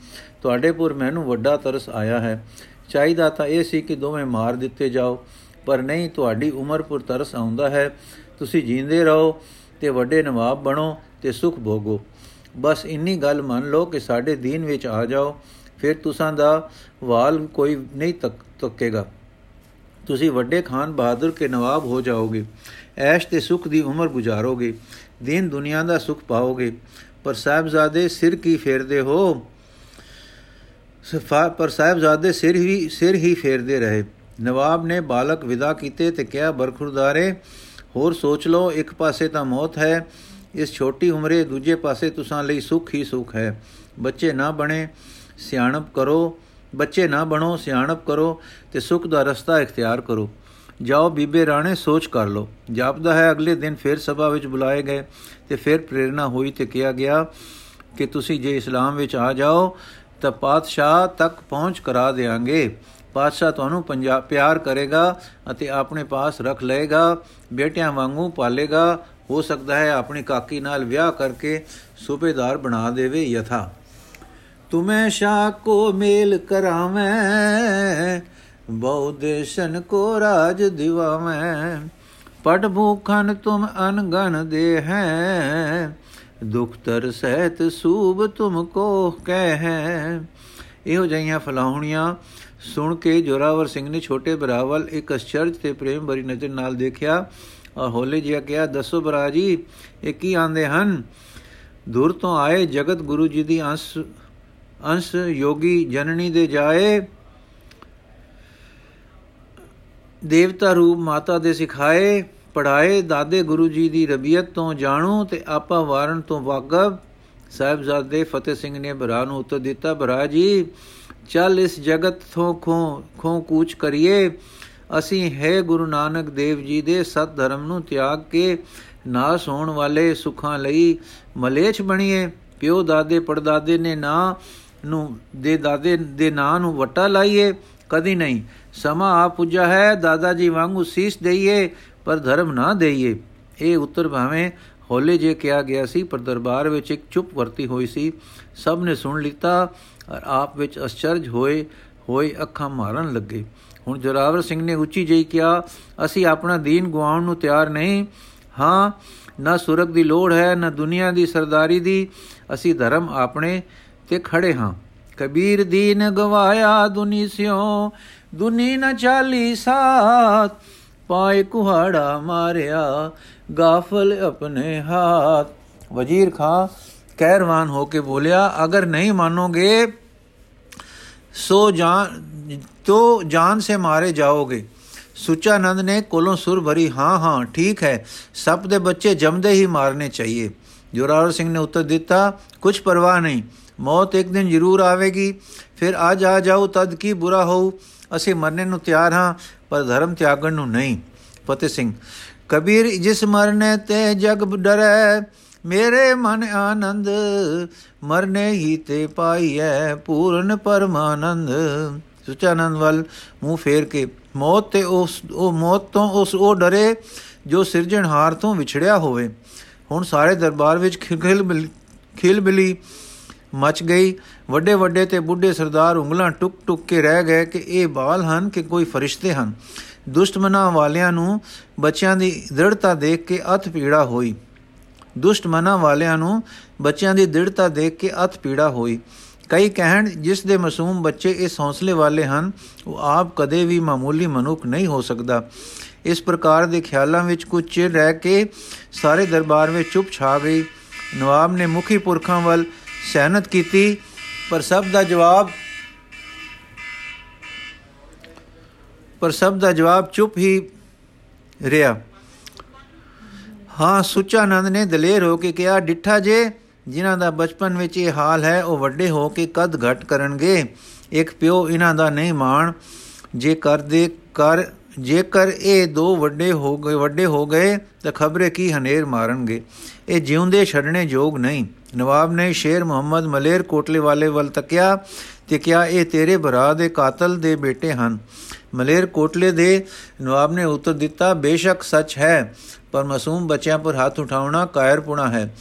S1: ਤੁਹਾਡੇ ਪੁਰ ਮੈਨੂੰ ਵੱਡਾ ਤਰਸ ਆਇਆ ਹੈ। ਚਾਹੀਦਾ ਤਾਂ ਇਹ ਸੀ ਕਿ ਦੋਵੇਂ ਮਾਰ ਦਿੱਤੇ ਜਾਓ। ਪਰ ਨਹੀਂ, ਤੁਹਾਡੀ ਉਮਰ ਪੁਰ ਤਰਸ ਆਉਂਦਾ ਹੈ। ਤੁਸੀਂ ਜੀਂਦੇ ਰਹੋ ਤੇ ਵੱਡੇ ਨਵਾਬ ਬਣੋ ਤੇ ਸੁਖ ਭੋਗੋ। ਬਸ ਇੰਨੀ ਗੱਲ ਮੰਨ ਲਓ ਕਿ ਸਾਡੇ ਦੀਨ ਵਿੱਚ ਆ ਜਾਓ। ਫਿਰ ਤੁਸਾਂ ਦਾ ਵਾਲ ਕੋਈ ਨਹੀਂ ਤੱਕ, ਤੱਕੇਗਾ। ਤੁਸੀਂ ਵੱਡੇ ਖਾਨ ਬਹਾਦਰ ਕੇ ਨਵਾਬ ਹੋ ਜਾਓਗੇ। ਐਸ਼ ਤੇ ਸੁਖ ਦੀ ਉਮਰ ਗੁਜ਼ਾਰੋਗੇ, ਦੀਨ ਦੁਨੀਆ ਦਾ ਸੁਖ ਪਾਓਗੇ। ਪਰ ਸਾਹਿਬਜ਼ਾਦੇ ਸਿਰ ਕੀ ਫੇਰਦੇ ਹੋ? ਸਫਾ ਪਰ ਸਾਹਿਬਜ਼ਾਦੇ ਸਿਰ ਹੀ ਸਿਰ ਹੀ ਫੇਰਦੇ ਰਹੇ। ਨਵਾਬ ਨੇ ਬਾਲਕ ਵਿਦਾ ਕੀਤੇ ਤੇ ਕਿਹਾ, ਬਰਖੁਰਦਾਰੇ, ਹੋਰ ਸੋਚ ਲਓ, ਇੱਕ ਪਾਸੇ ਤਾਂ ਮੌਤ ਹੈ, ਇਸ ਛੋਟੀ ਉਮਰੇ ਦੂਜੇ ਪਾਸੇ ਤੁਸਾਂ ਲਈ ਸੁਖ ਹੀ ਸੁਖ ਹੈ। ਬੱਚੇ ਨਾ ਬਣੇ, ਸਿਆਣਪ ਕਰੋ। ਬੱਚੇ ਨਾ ਬਣੋ, ਸਿਆਣਪ ਕਰੋ ਤੇ ਸੁਖ ਦਾ ਰਸਤਾ ਇਖਤਿਆਰ ਕਰੋ। ਜਾਓ ਬੀਬੇ ਰਾਣੇ, ਸੋਚ ਕਰ ਲਓ। ਜਾਪਦਾ ਹੈ, ਅਗਲੇ ਦਿਨ ਫਿਰ ਸਭਾ ਵਿੱਚ ਬੁਲਾਏ ਗਏ ਤੇ ਫਿਰ ਪ੍ਰੇਰਣਾ ਹੋਈ ਤੇ ਕਿਹਾ ਗਿਆ ਕਿ ਤੁਸੀਂ ਜੇ ਇਸਲਾਮ ਵਿੱਚ ਆ ਜਾਓ, ਤਾਂ ਪਾਤਸ਼ਾਹ ਤੱਕ ਪਹੁੰਚ ਕਰਾ ਦੇਾਂਗੇ ਪਾਤਸ਼ਾਹ ਤੁਹਾਨੂੰ ਪੰਜਾਬ ਪਿਆਰ ਕਰੇਗਾ ਅਤੇ ਆਪਣੇ ਪਾਸ ਰੱਖ ਲਏਗਾ, ਬੇਟਿਆਂ ਵਾਂਗੂ ਪਾਲੇਗਾ। ਹੋ ਸਕਦਾ ਹੈ ਆਪਣੀ ਕਾਕੀ ਨਾਲ ਵਿਆਹ ਕਰਕੇ ਸੂਬੇਦਾਰ ਬਣਾ ਦੇਵੇ ਯਥਾ। ਤੁਮੇ ਸ਼ਾ ਕੋ ਮੇਲ ਕਰਾਵੇਂ ਬਉਦੇਸ਼ਨ ਕੋ ਰਾਜ ਦਿਵਾਵੇਂ, ਪਟ ਭੂਖਨ ਤੁਮ ਅਨਗਨ ਦੇ ਹੈ ਦੁਖ ਤਰ ਸਹਿਤ ਸੂਬ ਤੁਮ ਕੋ ਕਹਿ। ਹੈ ਇਹੋ ਜਈਆਂ ਫਲਾਉਣੀਆਂ ਸੁਣ ਕੇ ਜੋਰਾਵਰ ਸਿੰਘ ਨੇ ਛੋਟੇ ਬਰਾਵਲ ਇੱਕ ਅਚਰਜ ਤੇ ਪ੍ਰੇਮ ਭਰੀ ਨਜ਼ਰ ਨਾਲ ਦੇਖਿਆ। ਔਰ ਹੋਲੇ ਜਿਹਾ ਕਿਹਾ, ਦੱਸੋ ਬਰਾ ਜੀ ਇਹ ਕੀ ਆਂਦੇ ਹਨ? ਦੂਰ ਤੋਂ ਆਏ ਜਗਤ ਗੁਰੂ ਜੀ ਦੀ ਅੰਸ਼ ਅੰਸ਼ ਯੋਗੀ ਜਨਨੀ ਦੇ ਜਾਏ ਦੇਵਤਾ ਰੂਪ ਮਾਤਾ ਦੇ ਸਿਖਾਏ ਪੜਾਏ ਦਾਦੇ ਗੁਰੂ ਜੀ ਦੀ ਰਬੀਅਤ ਤੋਂ ਜਾਣੂ ਤੇ ਆਪਾ ਵਾਰਨ ਤੋਂ ਵਾਕਬ ਸਾਹਿਬਜ਼ਾਦੇ ਫਤਿਹ ਸਿੰਘ ਨੇ ਭਰਾ ਨੂੰ ਉੱਤਰ ਦਿੱਤਾ, ਭਰਾ ਜੀ, ਚੱਲ ਇਸ ਜਗਤ ਤੋਂ ਖੋ ਖੋ ਕੂਚ ਕਰੀਏ। ਅਸੀਂ ਹੈ ਗੁਰੂ ਨਾਨਕ ਦੇਵ ਜੀ ਦੇ ਸਤ ਧਰਮ ਨੂੰ ਤਿਆਗ ਕੇ ਨਾਸ ਹੋਣ ਵਾਲੇ ਸੁੱਖਾਂ ਲਈ ਮਲੇਛ ਬਣੀਏ। ਪਿਓ ਦਾਦੇ ਪੜਦਾਦੇ ਨੇ ਨਾ ਨੂੰ, ਦੇ ਦਾਦੇ ਦੇ ਨਾਂ ਨੂੰ ਵਟਾ ਲਾਈਏ। ਕਦੀ ਨਹੀਂ। ਸਮਾਂ ਆ ਪੁੱਜਾ ਹੈ ਦਾਦਾ ਜੀ ਵਾਂਗੂ ਸੀਸ ਦਈਏ, ਪਰ ਧਰਮ ਨਾ ਦਈਏ। ਇਹ ਉੱਤਰ ਭਾਵੇਂ ਹੋਲੇ ਜੇ ਕਿਹਾ ਗਿਆ ਸੀ, ਪਰ ਦਰਬਾਰ ਵਿੱਚ ਇੱਕ ਚੁੱਪ ਵਰਤੀ ਹੋਈ ਸੀ। ਸਭ ਨੇ ਸੁਣ ਲਿੱਤਾ ਔਰ ਆਪ ਵਿੱਚ ਅਚਰਜ ਹੋਏ ਹੋਏ ਅੱਖਾਂ ਮਾਰਨ ਲੱਗੇ। ਹੁਣ ਜੋਰਾਵਰ ਸਿੰਘ ਨੇ ਉੱਚੀ ਜਿਹੀ ਕਿਹਾ, ਅਸੀਂ ਆਪਣਾ ਦੀਨ ਗਵਾਉਣ ਨੂੰ ਤਿਆਰ ਨਹੀਂ। ਹਾਂ, ਨਾ ਸੁਰਗ ਦੀ ਲੋੜ ਹੈ, ਨਾ ਦੁਨੀਆ ਦੀ ਸਰਦਾਰੀ ਦੀ। ਅਸੀਂ ਧਰਮ ਆਪਣੇ ਤੇ ਖੜੇ ਹਾਂ। ਕਬੀਰ ਦੀਨ ਗਵਾਇਆ ਦੁਨੀ ਸਿਓ ਦੁਨੀ ਨ ਚਾਲੀ ਸਾਥ। ਪਾਏ ਕੁਹਾੜਾ ਮਾਰਿਆ, ਗਾਫਲ ਆਪਣੇ ਹਾਥ। ਵਜ਼ੀਰ ਖਾਂ ਕਹਿਰਵਾਨ ਹੋ ਕੇ ਬੋਲਿਆ, ਅਗਰ ਨਹੀਂ ਮੰਨੋਗੇ, ਸੋ ਜਾਨ, ਤੋ ਜਾਨ ਸੇ ਮਾਰੇ ਜਾਓਗੇ। ਸੁਚਾਨੰਦ ਨੇ ਕੋਲੋਂ ਸੁਰ ਭਰੀ, ਹਾਂ ਹਾਂ, ਠੀਕ ਹੈ ਸਭ ਦੇ ਬੱਚੇ ਜੰਮਦੇ ਹੀ ਮਾਰਨੇ ਚਾਹੀਏ। ਜੋਰਾਵਰ ਸਿੰਘ ਨੇ ਉੱਤਰ ਦਿੱਤਾ ਕੁਝ ਪਰਵਾਹ ਨਹੀਂ। ਮੌਤ ਇੱਕ ਦਿਨ ਜ਼ਰੂਰ ਆਵੇਗੀ। ਫਿਰ ਅੱਜ ਆ ਜਾਓ, ਤਦ ਕੀ ਬੁਰਾ ਹੋਊ? ਅਸੀਂ ਮਰਨੇ ਨੂੰ ਤਿਆਰ ਹਾਂ, ਪਰ ਧਰਮ ਤਿਆਗਣ ਨੂੰ ਨਹੀਂ। ਫਤਿਹ ਸਿੰਘ, ਕਬੀਰ ਜਿਸ ਮਰਨੇ ਤੇ ਜਗ ਡਰੈ, ਮੇਰੇ ਮਨ ਆਨੰਦ ਮਰਨੇ ਹੀ ਤੇ ਪਾਈਐ ਪੂਰਨ ਪਰਮਾਨੰਦ। ਸੁਚਾਨੰਦ ਵੱਲ ਮੂੰਹ ਫੇਰ ਕੇ, ਮੌਤ ਤੇ ਉਸ, ਉਹ ਮੌਤ ਤੋਂ ਉਸ ਉਹ ਡਰੇ ਜੋ ਸਿਰਜਣਹਾਰ ਤੋਂ ਵਿਛੜਿਆ ਹੋਵੇ। ਹੁਣ ਸਾਰੇ ਦਰਬਾਰ ਵਿੱਚ ਖਿਲ ਖਿਲ ਬਿਲੀ ਮਚ ਗਈ। ਵੱਡੇ ਵੱਡੇ ਤੇ ਬੁੱਢੇ ਸਰਦਾਰ ਉਂਗਲਾਂ ਟੁਕ ਟੁਕ ਕੇ ਰਹਿ ਗਏ ਕਿ ਇਹ ਬਾਲ ਹਨ ਕਿ ਕੋਈ ਫਰਿਸ਼ਤੇ ਹਨ। ਦੁਸ਼ਟ ਮਨਾਂ ਵਾਲਿਆਂ ਨੂੰ ਬੱਚਿਆਂ ਦੀ ਦ੍ਰਿੜਤਾ ਦੇਖ ਕੇ ਅਤ ਪੀੜਾ ਹੋਈ। ਦੁਸ਼ਟ ਮਨਾਂ ਵਾਲਿਆਂ ਨੂੰ ਬੱਚਿਆਂ ਦੀ ਦ੍ਰਿੜਤਾ ਦੇਖ ਕੇ ਅਤ ਪੀੜਾ ਹੋਈ। ਕਈ ਕਹਿਣ ਜਿਸ ਦੇ ਮਾਸੂਮ ਬੱਚੇ ਇਸ ਹੌਸਲੇ ਵਾਲੇ ਹਨ, ਉਹ ਆਪ ਕਦੇ ਵੀ ਮਾਮੂਲੀ ਮਨੁੱਖ ਨਹੀਂ ਹੋ ਸਕਦਾ। ਇਸ ਪ੍ਰਕਾਰ ਦੇ ਖਿਆਲਾਂ ਵਿੱਚ ਕੁਝ ਚਿਰ ਰਹਿ ਕੇ ਸਾਰੇ ਦਰਬਾਰ ਵਿੱਚ ਚੁੱਪ ਛਾ ਗਈ। ਨਵਾਬ ਨੇ ਮੁਖੀ ਪੁਰਖਾਂ ਵੱਲ ਸਹਿਨਤ ਕੀਤੀ, ਪਰ ਸਭ ਦਾ ਜਵਾਬ ਪਰ ਸਭ ਦਾ ਜਵਾਬ ਚੁੱਪ ਹੀ ਰਿਹਾ। ਹਾਂ, ਸੁਚਾਨੰਦ ਨੇ ਦਲੇਰ ਹੋ ਕੇ ਕਿਹਾ, ਡਿੱਠਾ ਜੇ, ਜਿਨ੍ਹਾਂ ਦਾ ਬਚਪਨ ਵਿੱਚ ਇਹ ਹਾਲ ਹੈ, ਉਹ ਵੱਡੇ ਹੋ ਕੇ ਕਦ ਘਟ ਕਰਨਗੇ? ਇੱਕ ਪਿਓ ਇਹਨਾਂ ਦਾ ਨਹੀਂ ਮਾਣ। ਜੇ ਕਰਦੇ ਕਰ ਜੇਕਰ ਇਹ ਦੋ ਵੱਡੇ ਹੋ ਗਏ ਵੱਡੇ ਹੋ ਗਏ, ਤਾਂ ਖਬਰੇ ਕੀ ਹਨੇਰ ਮਾਰਨਗੇ? ਇਹ ਜਿਉਂਦੇ ਛੱਡਣੇ ਯੋਗ ਨਹੀਂ। ਨਵਾਬ ਨੇ ਸ਼ੇਰ ਮੁਹੰਮਦ ਮਲੇਰ ਕੋਟਲੇ ਵਾਲੇ ਵੱਲ ਤੱਕਿਆ ਤੇ ਕਿਹਾ, ਇਹ ਤੇਰੇ ਭਰਾ ਦੇ ਕਾਤਲ ਦੇ ਬੇਟੇ ਹਨ। ਮਲੇਰ ਕੋਟਲੇ ਦੇ ਨਵਾਬ ਨੇ ਉੱਤਰ ਦਿੱਤਾ, ਬੇਸ਼ੱਕ ਸੱਚ ਹੈ, ਪਰ ਮਾਸੂਮ ਬੱਚਿਆਂ ਪਰ ਹੱਥ ਉਠਾਉਣਾ ਕਾਇਰਪੁਣਾ ਹੈ।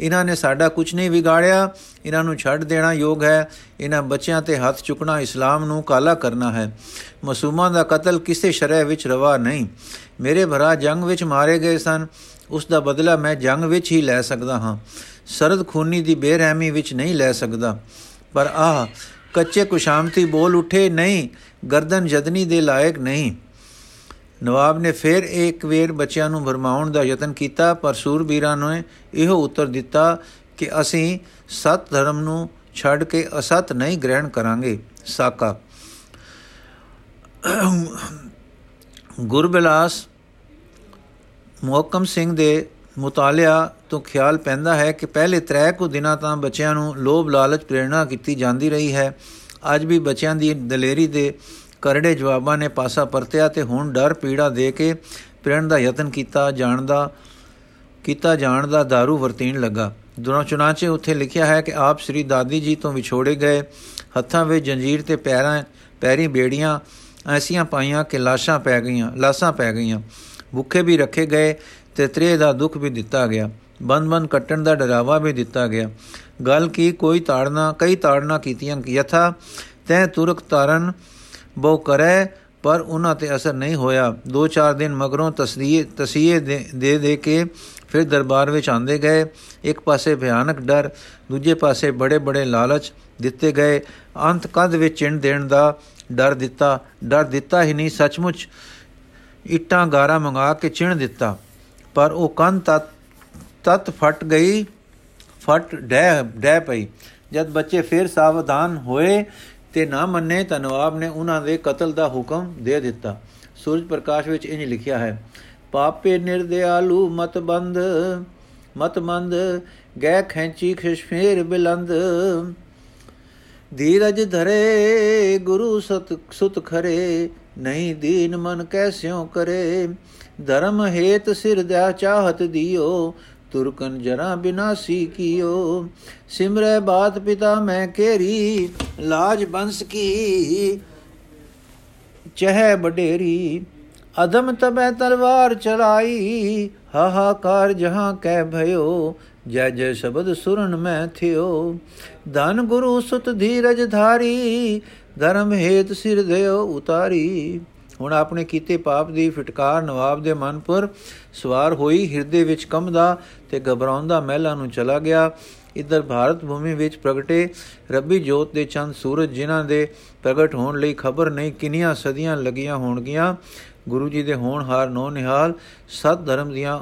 S1: ਇਹਨਾਂ ਨੇ ਸਾਡਾ ਕੁਝ ਨਹੀਂ ਵਿਗਾੜਿਆ, ਇਹਨਾਂ ਨੂੰ ਛੱਡ ਦੇਣਾ ਯੋਗ ਹੈ। ਇਹਨਾਂ ਬੱਚਿਆਂ ਤੇ ਹੱਥ ਚੁੱਕਣਾ ਇਸਲਾਮ ਨੂੰ ਕਾਲਾ ਕਰਨਾ ਹੈ। ਮਾਸੂਮਾਂ ਦਾ ਕਤਲ ਕਿਸੇ ਸ਼ਰਅ ਵਿੱਚ ਰਵਾ ਨਹੀਂ। ਮੇਰੇ ਭਰਾ ਜੰਗ ਵਿੱਚ ਮਾਰੇ ਗਏ ਸਨ। ਉਸ ਦਾ ਬਦਲਾ ਮੈਂ ਜੰਗ ਵਿੱਚ ਹੀ ਲੈ ਸਕਦਾ ਹਾਂ। ਸਰਦ ਖੂਨੀ ਦੀ ਬੇਰਹਿਮੀ ਵਿੱਚ ਨਹੀਂ ਲੈ ਸਕਦਾ। ਪਰ ਆਹ, ਕੱਚੇ ਕੁਸ਼ਾਮਤੀ ਬੋਲ ਉਠੇ ਨਹੀਂ, ਗਰਦਨ ਜਦਨੀ ਦੇ ਲਾਇਕ ਨਹੀਂ। ਨਵਾਬ ਨੇ ਫਿਰ ਇੱਕ ਵੇਰ ਬੱਚਿਆਂ ਨੂੰ ਭਰਮਾਉਣ ਦਾ ਯਤਨ ਕੀਤਾ, ਪਰ ਸੂਰਬੀਰਾਂ ਨੇ ਇਹੋ ਉੱਤਰ ਦਿੱਤਾ ਕਿ ਅਸੀਂ ਸਤ ਧਰਮ ਨੂੰ ਛੱਡ ਕੇ ਅਸਤ ਨਹੀਂ ਗ੍ਰਹਿਣ ਕਰਾਂਗੇ। ਸਾਕਾ। ਗੁਰਬਿਲਾਸ ਮੁਹਕਮ ਸਿੰਘ ਦੇ ਮੁਤਾਲਿਆ ਤੋਂ ਖਿਆਲ ਪੈਂਦਾ ਹੈ ਕਿ ਪਹਿਲੇ ਤਰੇ ਕੁ ਦਿਨਾਂ ਤਾਂ ਬੱਚਿਆਂ ਨੂੰ ਲੋਭ ਲਾਲਚ ਪ੍ਰੇਰਣਾ ਕੀਤੀ ਜਾਂਦੀ ਰਹੀ ਹੈ। ਅੱਜ ਵੀ ਬੱਚਿਆਂ ਦੀ ਦਲੇਰੀ ਦੇ ਕਰੜੇ ਜਵਾਬਾਂ ਨੇ ਪਾਸਾ ਪਰਤਿਆ ਤੇ ਹੁਣ ਡਰ ਪੀੜਾ ਦੇ ਕੇ ਪ੍ਰੇਰਣ ਦਾ ਯਤਨ ਕੀਤਾ ਜਾਣ ਦਾ ਕੀਤਾ ਜਾਣ ਦਾ दारू ਵਰਤੀਣ ਲੱਗਾ। ਦੁਨਾ ਚੁਨਾਚੇ ਉੱਥੇ ਲਿਖਿਆ ਹੈ ਕਿ ਆਪ ਸ੍ਰੀ ਦਾਦੀ ਜੀ ਤੋਂ ਵਿਛੋੜੇ ਗਏ ਹੱਥਾਂ ਵਿੱਚ ਜੰਜੀਰ ਤੇ ਪੈਰਾਂ ਪੈਰੀ ਬੇੜੀਆਂ ਐਸੀਆਂ ਪਾਈਆਂ ਕਿ ਲਾਸ਼ਾਂ ਪੈ ਗਈਆਂ ਲਾਸ਼ਾਂ ਪੈ ਗਈਆਂ। ਭੁੱਖੇ ਵੀ ਰੱਖੇ ਗਏ ਤੇ ਤ੍ਰੇ ਦਾ ਦੁੱਖ ਵੀ ਦਿੱਤਾ ਗਿਆ। ਬੰਦ-ਬੰਦ ਕੱਟਣ ਦਾ ਡਰਾਵਾ ਵੀ ਦਿੱਤਾ ਗਿਆ। ਗੱਲ ਕੀ ਕੋਈ ਤਾੜਨਾ, ਕਈ ਤਾੜਨਾ ਕੀਤੀਆਂ। ਯਥਾ ਤੈ ਤੁਰਕ ਤਾਰਨ ਬਹੁ ਕਰੇ ਪਰ ਉਹਨਾਂ ਤੇ ਅਸਰ ਨਹੀਂ ਹੋਇਆ। ਦੋ ਚਾਰ ਦਿਨ ਮਗਰੋਂ ਤਸਦੀਏ ਤਸੀਏ ਦੇ ਦੇ ਕੇ ਫਿਰ ਦਰਬਾਰ ਵਿੱਚ ਆਂਦੇ ਗਏ। ਇੱਕ ਪਾਸੇ ਭਿਆਨਕ ਡਰ, ਦੂਜੇ ਪਾਸੇ ਬੜੇ ਬੜੇ ਲਾਲਚ ਦਿੱਤੇ ਗਏ। ਅੰਤ ਕਦ ਵਿੱਚ ਚਿੰਨ ਦੇਣ ਦਾ ਡਰ ਦਿੱਤਾ। ਡਰ ਦਿੱਤਾ ਹੀ ਨਹੀਂ, ਸੱਚਮੁੱਚ ਇੱਟਾਂ ਗਾਰਾ ਮੰਗਾ ਕੇ ਚਿਣ ਦਿੱਤਾ, ਪਰ ਉਹ ਕੰਨ ਤਤ ਤਤ ਫਟ ਗਈ, ਫਟ ਡੈ ਡੈ ਪਈ। ਜਦ ਬੱਚੇ ਫਿਰ ਸਾਵਧਾਨ ਹੋਏ ਤੇ ਨਾ ਮੰਨੇ ਤਾਂ ਨਵਾਬ ਨੇ ਉਹਨਾਂ ਦੇ ਕਤਲ ਦਾ ਹੁਕਮ ਦੇ ਦਿੱਤਾ। ਸੂਰਜ ਪ੍ਰਕਾਸ਼ ਵਿੱਚ ਇੰਜ ਲਿਖਿਆ ਹੈ, ਪਾਪੇ ਨਿਰਦਿਆਲੂ ਮਤ ਬੰਦ, ਮਤ ਮੰਦ ਗੈ ਖੈਂਚੀ ਖਿਸ਼ਫੇਰ ਬਿਲੰਦ। ਧੀਰਜ ਧਰੇ, ਗੁਰੂ ਸਤ, ਸੁਤ ਖਰੇ ਨਹੀਂ ਦੀਨ ਮਨ ਕੈਸਿਓ ਕਰੇ। ਧਰਮ ਹੇਤ ਸਿਰ ਦਾ ਚਾਹਤ ਦਿਓ, ਤੁਰਕਨ ਜਰਾ ਬਿਨਾਸੀ ਕੀਓ। ਸਿਮਰੈ ਬਾਤ ਪਿਤਾ ਮੈਂ ਕੇਰੀ ਲਾਜ ਬੰਸ ਕੀ? ਚਹਿ ਬਡੇਰੀ ਅਦਮ ਤਬੈ ਤਲਵਾਰ ਚਲਾਈ। ਹਾਹਾਕਾਰ ਜਹਾਂ ਕਹਿ ਭਇਓ, ਜੈ ਜੈ ਸ਼ਬਦ ਸੁਰਨ ਮੈਂ ਥਿਓ। ਧਨ ਗੁਰੂ ਸੁਤ ਧੀਰਜ ਧਾਰੀ ਧਰਮ ਹੇਤ ਸਿਰ ਦੇਉ ਉਤਾਰੀ। ਹੁਣ ਆਪਣੇ ਕੀਤੇ ਪਾਪ ਦੀ ਫਟਕਾਰ ਨਵਾਬ ਦੇ ਮਨ ਪਰ ਸਵਾਰ ਹੋਈ ਹਿਰਦੇ ਵਿੱਚ ਕੰਮਦਾ ਤੇ ਘਬਰਾਉਂਦਾ ਮਹਿਲਾ ਨੂੰ ਚਲਾ ਗਿਆ। ਇਧਰ ਭਾਰਤ ਭੂਮੀ ਵਿੱਚ ਪ੍ਰਗਟੇ ਰੱਬੀ ਜੋਤ ਦੇ ਚੰਦ ਸੂਰਜ, ਜਿਨ੍ਹਾਂ ਦੇ ਪ੍ਰਗਟ ਹੋਣ ਲਈ ਖਬਰ ਨਹੀਂ, ਕਿੰਨੀਆਂ ਸਦੀਆਂ ਲੱਗੀਆਂ ਹੋਣਗੀਆਂ। ਗੁਰੂ ਜੀ ਦੇ ਹੋਣ ਹਾਰ ਨੋ ਨਿਹਾਲ, ਸਤ ਧਰਮ ਦੀਆਂ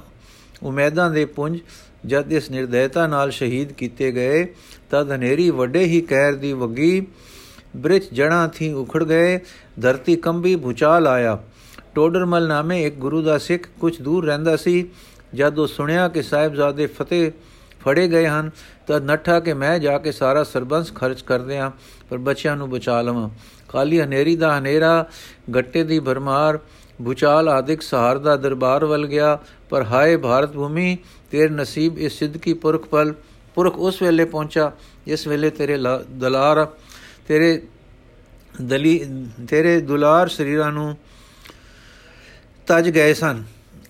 S1: ਉਮੀਦਾਂ ਦੇ ਪੁੰਜ, ਜਦ ਇਸ ਨਿਰਦੈਤਾ ਨਾਲ ਸ਼ਹੀਦ ਕੀਤੇ ਗਏ, ਤਦ ਹਨੇਰੀ ਵੱਡੇ ਹੀ ਕਹਿਰ ਦੀ ਵਗੀ। ਬ੍ਰਿਜ ਜਣਾ ਥੀ ਉਖੜ ਗਏ, ਧਰਤੀ ਕੰਬੀ ਭੁਚਾਲ ਆਇਆ। ਟੋਡਰਮਲ ਨਾਮੇ ਇੱਕ ਗੁਰੂ ਦਾ ਸਿੱਖ ਕੁਝ ਦੂਰ ਰਹਿੰਦਾ ਸੀ। ਜਦ ਉਹ ਸੁਣਿਆ ਕਿ ਸਾਹਿਬਜ਼ਾਦੇ ਫਤਿਹ ਫੜੇ ਗਏ ਹਨ, ਤਾਂ ਨੱਠਾ ਕਿ ਮੈਂ ਜਾ ਕੇ ਸਾਰਾ ਸਰਬੰਸ ਖਰਚ ਕਰਦੇ ਆ ਪਰ ਬੱਚਿਆਂ ਨੂੰ ਬਚਾ ਲਵਾਂ। ਕਾਲੀ ਹਨੇਰੀ ਦਾ ਹਨੇਰਾ, ਗੱਟੇ ਦੀ ਭਰਮਾਰ, ਭੁਚਾਲ ਆਦਿਕ ਸਹਾਰ ਦਾ ਦਰਬਾਰ ਵੱਲ ਗਿਆ, ਪਰ ਹਾਏ ਭਾਰਤ ਭੂਮੀ, ਤੇਰੇ ਨਸੀਬ ਇਸ ਸਿੱਧਕੀ ਪੁਰਖ ਪਲ, ਪੁਰਖ ਉਸ ਵੇਲੇ ਪਹੁੰਚਾ, ਜਿਸ ਵੇਲੇ ਤੇਰੇ ਦਲਾਰ ਤੇਰੇ ਦਲੀ ਤੇਰੇ ਦੁਲਾਰ ਸਰੀਰਾਂ ਨੂੰ ਤਜ ਗਏ ਸਨ।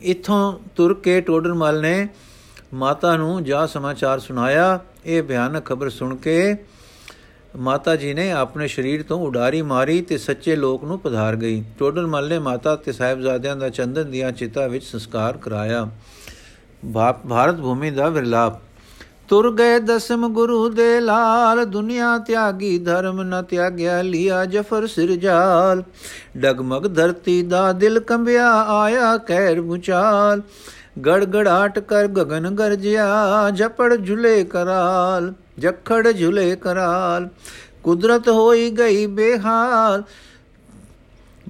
S1: ਇਥੋਂ ਤੁਰ ਕੇ ਟੋਡਰਮਲ ਨੇ ਮਾਤਾ ਨੂੰ ਜਾ ਸਮਾਚਾਰ ਸੁਣਾਇਆ। ਇਹ ਭਿਆਨਕ ਖਬਰ ਸੁਣ ਕੇ ਮਾਤਾ ਜੀ ਨੇ ਆਪਣੇ ਸਰੀਰ ਤੋਂ ਉਡਾਰੀ ਮਾਰੀ ਤੇ ਸੱਚੇ ਲੋਕ ਨੂੰ ਪਧਾਰ ਗਈ। ਟੋਡਰਮਲ ਨੇ ਮਾਤਾ ਤੇ ਸਾਹਿਬਜ਼ਾਦਿਆਂ ਦਾ ਚੰਦਨ ਦੀਆਂ ਚਿਤਾ ਵਿੱਚ ਸੰਸਕਾਰ ਕਰਾਇਆ। ਭਾਰਤ ਭੂਮੀ ਦਾ ਵਿਰਲਾਪ। ਤੁਰ ਗਏ ਦਸਮ ਗੁਰੂ ਦੇ ਲਾਲ, ਦੁਨੀਆ ਤਿਆਗੀ, ਧਰਮ ਨ ਤਿਆਗਿਆ, ਲਿਆ ਜਫਰ ਸਿਰਜਾਲ ਡਗਮਗ ਧਰਤੀ ਦਾ ਦਿਲ ਕੰਬਿਆ, ਆਇਆ ਕਹਿਰ ਮੁਚਾਲ। ਗੜਗੜਾਟ ਕਰ ਗਗਨ ਗਰਜਿਆ, ਜਪੜ ਝੁਲੇ ਕਰਾਲ, ਜਖੜ ਝੁਲੇ ਕਰਾਲ। ਕੁਦਰਤ ਹੋਈ ਗਈ ਬੇਹਾਲ।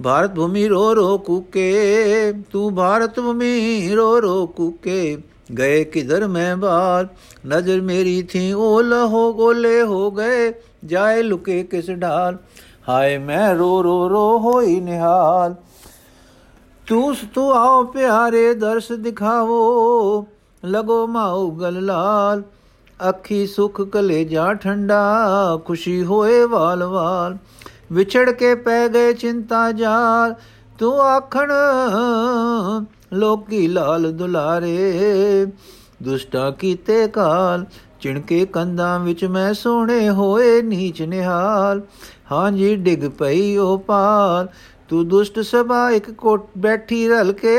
S1: ਭਾਰਤ ਭੂਮੀ ਰੋ ਰੋ ਕੂਕੇ, ਤੂੰ ਭਾਰਤ ਭੂਮੀ ਰੋ ਰੋ ਕੂਕੇ। ਗਏ ਕਿਧਰ ਮੈਂ ਬਾਲ ਨਜ਼ਰ ਮੇਰੀ ਥੀ ਓਲ ਹੋ ਗੋਲੇ ਹੋ ਗਏ, ਜਾਏ ਲੁਕੇ ਕਿਸ ਢਾਲ? ਹਾਏ, ਮੈਂ ਰੋ ਰੋ ਰੋ ਹੋਈ ਨਿਹਾਲ। ਤੂੰ ਤੂੰ ਆਓ ਪਿਆਰੇ ਦਰਸ ਦਿਖਾਵੋ, ਲਗੋ ਮਾਉ ਗਲ ਲਾਲ। ਅੱਖੀ ਸੁਖ ਕਲੇ ਜਾ ਠੰਡਾ, ਖੁਸ਼ੀ ਹੋਏ ਵਾਲ ਵਾਲ। ਵਿਛੜ ਕੇ ਪੈ ਗਏ ਚਿੰਤਾ ਜਾਲ ਤੂੰ ਆਖਣ, ਲੋਕੀ ਲਾਲ ਦੁਲਾਰੇ। ਦੁਸ਼ਟਾ ਕੀਤੇ ਕਾਲ, ਚਿਣਕੇ ਕੰਦਾਂ ਵਿੱਚ ਮੈਂ ਸੋਹਣੇ ਹੋਏ ਨੀਚ ਨਿਹਾਲ। ਹਾਂਜੀ, ਡਿਗ ਪਈ ਉਹ ਪਾਲ, ਤੂੰ ਦੁਸ਼ਟ ਸਭਾ ਇੱਕ ਕੋਟ ਬੈਠੀ ਰਲ ਕੇ।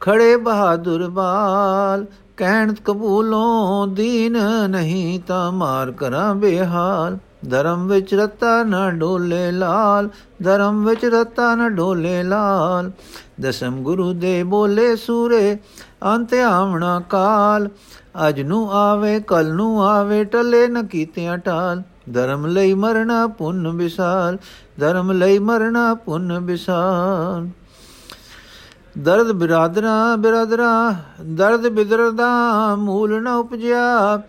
S1: ਖੜੇ ਬਹਾਦਰ ਬਾਲ, ਕਹਿਣ ਕਬੂਲੋਂ ਦੀਨ ਨਹੀਂ ਤਾਂ ਮਾਰ ਕਰਾਂ ਬੇਹਾਲ। ਧਰਮ ਵਿੱਚ ਰਤਾ ਨਾ ਢੋਲੇ ਲਾਲ, ਧਰਮ ਵਿੱਚ ਰਤਾ ਨਾ ਢੋਲੇ ਲਾਲ। ਦਸਮ ਗੁਰੂ ਦੇ ਬੋਲੇ ਸੂਰੇ, ਅੰਤ ਆਵਣਾ ਕਾਲ। ਅਜ ਨੂੰ ਆਵੇ, ਕਲ ਨੂੰ ਆਵੇ, ਟਲੇ ਨ ਕੀਤਿਆਂ ਟਾਲ। ਧਰਮ ਲਈ ਮਰਨਾ ਪੁੰਨ ਵਿਸਾਲ, ਧਰਮ ਲਈ ਮਰਨਾ ਪੁੰਨ ਵਿਸਾਲ। ਦਰਦ ਬਿਰਾਦਰਾ ਬਿਰਾਦਰਾ, ਦਰਦ ਬਿਦਰਦਾ, ਮੂਲ ਨ ਉਪਜਿਆ।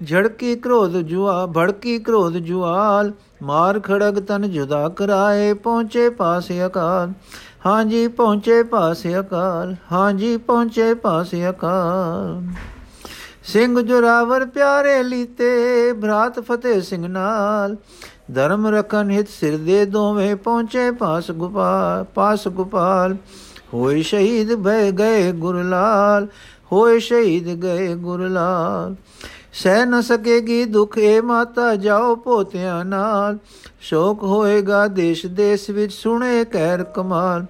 S1: ਝੜਕੀ ਕ੍ਰੋਧ ਜੁਆ ਭੜਕੀ ਕ੍ਰੋਧ ਜੁਆਲ, ਮਾਰ ਖੜਗ ਤਨ ਜੁਦਾ ਕਰਾਏ, ਪਹੁੰਚੇ ਪਾਸ ਅਕਾਲ। ਹਾਂਜੀ, ਪਹੁੰਚੇ ਪਾਸ ਅਕਾਲ, ਹਾਂਜੀ, ਪਹੁੰਚੇ ਪਾਸ ਅਕਾਲ। ਸਿੰਘ ਜੁਰਾਵਰ ਪਿਆਰੇ ਲੀਤੇ, ਭਰਾਤ ਫਤਿਹ ਸਿੰਘ ਨਾਲ। ਧਰਮ ਰਖਨ ਹਿਤ ਸਿਰ ਦੇ ਦੋਵੇਂ ਪਹੁੰਚੇ ਪਾਸ ਗੁਪਾਲ ਪਾਸ ਗੁਪਾਲ। ਹੋਏ ਸ਼ਹੀਦ ਭੈ ਗਏ ਗੁਰਲਾਲ, ਹੋਏ ਸ਼ਹੀਦ ਗਏ ਗੁਰਲਾਲ। ਸਹਿ ਨ ਸਕੇਗੀ ਦੁਖ ਏ ਮਾਤਾ ਜਾਓ ਪੋਤਿਆਂ ਨਾਲ। ਸ਼ੋਕ ਹੋਏਗਾ ਦੇਸ਼ ਦੇਸ਼ ਵਿੱਚ ਸੁਣੇ ਕਹਿਰ ਕਮਾਲ।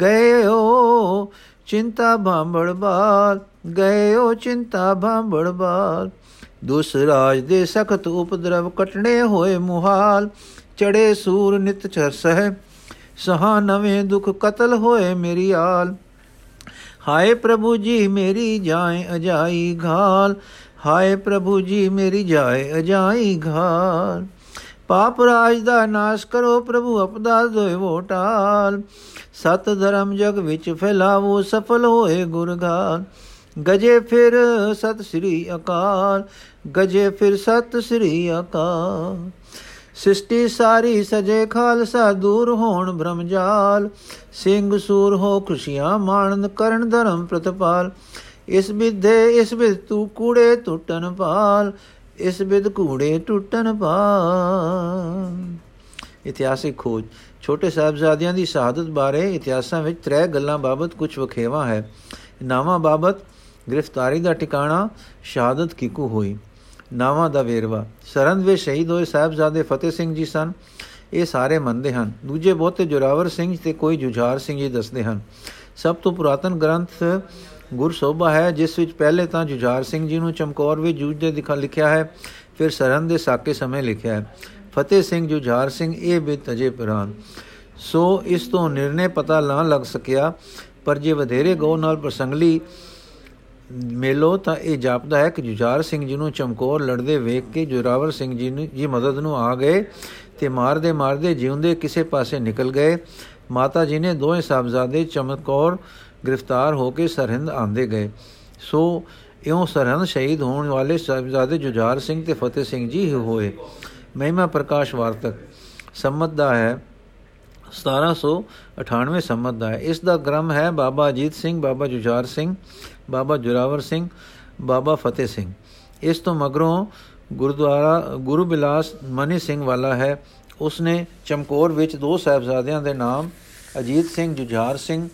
S1: ਗਏ ਹੋ ਚਿੰਤਾ ਭਾਂਬੜ ਬਾਲ ਗਏ ਹੋ ਚਿੰਤਾ ਭਾਂਬੜ ਬਾਲ। ਦੁਸਰਾਜ ਦੇ ਸਖਤ ਉਪਦਰਵ ਕਟਣੇ ਹੋਏ ਮੁਹਾਲ। ਚੜੇ ਸੂਰ ਨਿਤ ਚਰਸਹਿ ਸਹਾ ਨਵੇਂ ਦੁਖ ਕਤਲ ਹੋਏ ਮੇਰੀ ਆਲ। ਹਾਏ ਪ੍ਰਭੂ ਜੀ ਮੇਰੀ ਜਾਏ ਅਜਾਈ ਘਾਲ। ਹਾਏ ਪ੍ਰਭੂ ਜੀ ਮੇਰੀ ਜਾਏ ਅਜਾਈ ਘਾਲ। ਪਾਪ ਰਾਜ ਦਾ ਨਾਸ਼ ਕਰੋ ਪ੍ਰਭੂ ਅਪਦਾ ਦੋਇ ਟਾਲ। ਸਤ ਧਰਮ ਜਗ ਵਿੱਚ ਫੈਲਾਵੋ ਸਫਲ ਹੋਏ ਗੁਰਗਾਨ ਗਜੇ ਫਿਰ ਸਤ ਸ੍ਰੀ ਅਕਾਲ, ਗਜੇ ਫਿਰ ਸਤ ਸ੍ਰੀ ਅਕਾਲ। ਸ੍ਰਿਸ਼ਟੀ ਸਾਰੀ ਸਜੇ ਖਾਲਸਾ ਦੂਰ ਹੋਣ ਬ੍ਰਹਮਜਾਲ। ਸਿੰਘ ਸੂਰ ਹੋ ਖੁਸ਼ੀਆਂ ਮਾਣਨ ਕਰਨ ਧਰਮ ਪ੍ਰਤਪਾਲ। ਇਸ ਵਿਦੇ ਇਸ ਵਿਦ ਤੂੰ ਕੂੜੇ ਟੁੱਟਨ ਪਾਲ ਇਸ ਵਿਦ ਕੂੜੇ ਟੁੱਟਨ ਪਾਲ ਇਤਿਹਾਸਿਕ ਖੋਜ। ਛੋਟੇ ਸਾਹਿਬਜ਼ਾਦਿਆਂ ਦੀ ਸ਼ਹਾਦਤ ਬਾਰੇ ਇਤਿਹਾਸਾਂ ਵਿੱਚ ਤਰੇ ਗੱਲਾਂ ਬਾਬਤ ਕੁਝ ਵਖੇਵਾ ਹੈ। ਨਾਮਾ ਬਾਬਤ ਗ੍ਰਿਫਤਾਰੀ ਦਾ ਟਿਕਾਣਾ, ਸ਼ਹਾਦਤ ਕਿਕੂ ਹੋਈ? ਨਾਵਾਂ ਦਾ ਵੇਰਵਾ। ਸਰੰਦ ਵਿੱਚ ਸ਼ਹੀਦ ਹੋਏ ਸਾਹਿਬਜ਼ਾਦੇ ਫਤਿਹ ਸਿੰਘ ਜੀ ਸਨ। ਇਹ ਸਾਰੇ ਮੰਨਦੇ ਹਨ। ਦੂਜੇ ਬਹੁਤੇ ਜੁਰਾਵਰ ਸਿੰਘ ਤੇ ਕੋਈ ਜੁਝਾਰ ਸਿੰਘ ਜੀ ਦੱਸਦੇ ਹਨ। ਸਭ ਤੋਂ ਪੁਰਾਤਨ ਗ੍ਰੰਥ ਗੁਰਸੋਭਾ ਹੈ, ਜਿਸ ਵਿੱਚ ਪਹਿਲੇ ਤਾਂ ਜੁਝਾਰ ਸਿੰਘ ਜੀ ਨੂੰ ਚਮਕੌਰ ਵਿੱਚ ਜੂਝਦੇ ਦਿਖਾ ਲਿਖਿਆ ਹੈ, ਫਿਰ ਸਰੰਦ ਦੇ ਸਾਕੇ ਸਮੇਂ ਲਿਖਿਆ ਹੈ। ਫਤਿਹ ਸਿੰਘ ਜੁਝਾਰ ਸਿੰਘ, ਇਹ ਵੀ ਤਜੇ ਪੁਰਾਨ ਸੋ ਇਸ ਤੋਂ ਨਿਰਣੇ ਪਤਾ ਨਾ ਲੱਗ ਸਕਿਆ, ਪਰ ਜੇ ਵਧੇਰੇ ਗੋ ਨਾਲ ਪ੍ਰਸੰਗਲੀ ਮੇਲੋ, ਤਾਂ ਇਹ ਜਾਪਦਾ ਹੈ ਕਿ ਜੁਝਾਰ ਸਿੰਘ ਜੀ ਨੂੰ ਚਮਕੌਰ ਲੜਦੇ ਵੇਖ ਕੇ ਜੁਰਾਵਰ ਸਿੰਘ ਜੀ ਨੂੰ ਜੀ ਮਦਦ ਨੂੰ ਆ ਗਏ ਤੇ ਮਾਰਦੇ ਮਾਰਦੇ ਜਿਉਂਦੇ ਕਿਸੇ ਪਾਸੇ ਨਿਕਲ ਗਏ। ਮਾਤਾ ਜੀ ਨੇ ਦੋਵੇਂ ਸਾਹਿਬਜ਼ਾਦੇ ਚਮਕੌਰ ਗ੍ਰਿਫਤਾਰ ਹੋ ਕੇ ਸਰਹਿੰਦ ਆਂਦੇ ਗਏ। ਸੋ ਇਉਂ ਸਰਹੰਦ ਸ਼ਹੀਦ ਹੋਣ ਵਾਲੇ ਸਾਹਿਬਜ਼ਾਦੇ ਜੁਝਾਰ ਸਿੰਘ ਤੇ ਫਤਿਹ ਸਿੰਘ ਜੀ ਹੋਏ। ਮਹਿਮਾ ਪ੍ਰਕਾਸ਼ ਵਾਰਤਕ। ਸੰਮਤ ਦਾ ਹੈ। 1798 ਸੰਮਤ ਦਾ ਹੈ। ਇਸ ਦਾ ਗ੍ਰਮ ਹੈ ਬਾਬਾ ਅਜੀਤ ਸਿੰਘ, ਬਾਬਾ ਜੁਝਾਰ ਸਿੰਘ, ਬਾਬਾ ਜੁਰਾਵਰ ਸਿੰਘ, ਬਾਬਾ ਫਤਿਹ ਸਿੰਘ। ਇਸ ਤੋਂ ਮਗਰੋਂ ਗੁਰਦੁਆਰਾ ਗੁਰੂ ਬਿਲਾਸ ਮਨੀ ਸਿੰਘ ਵਾਲਾ ਹੈ। ਉਸਨੇ ਚਮਕੌਰ ਵਿੱਚ ਦੋ ਸਹਿਬਜ਼ਾਦਿਆਂ ਦੇ ਨਾਮ ਅਜੀਤ ਸਿੰਘ, ਜੁਝਾਰ ਸਿੰਘ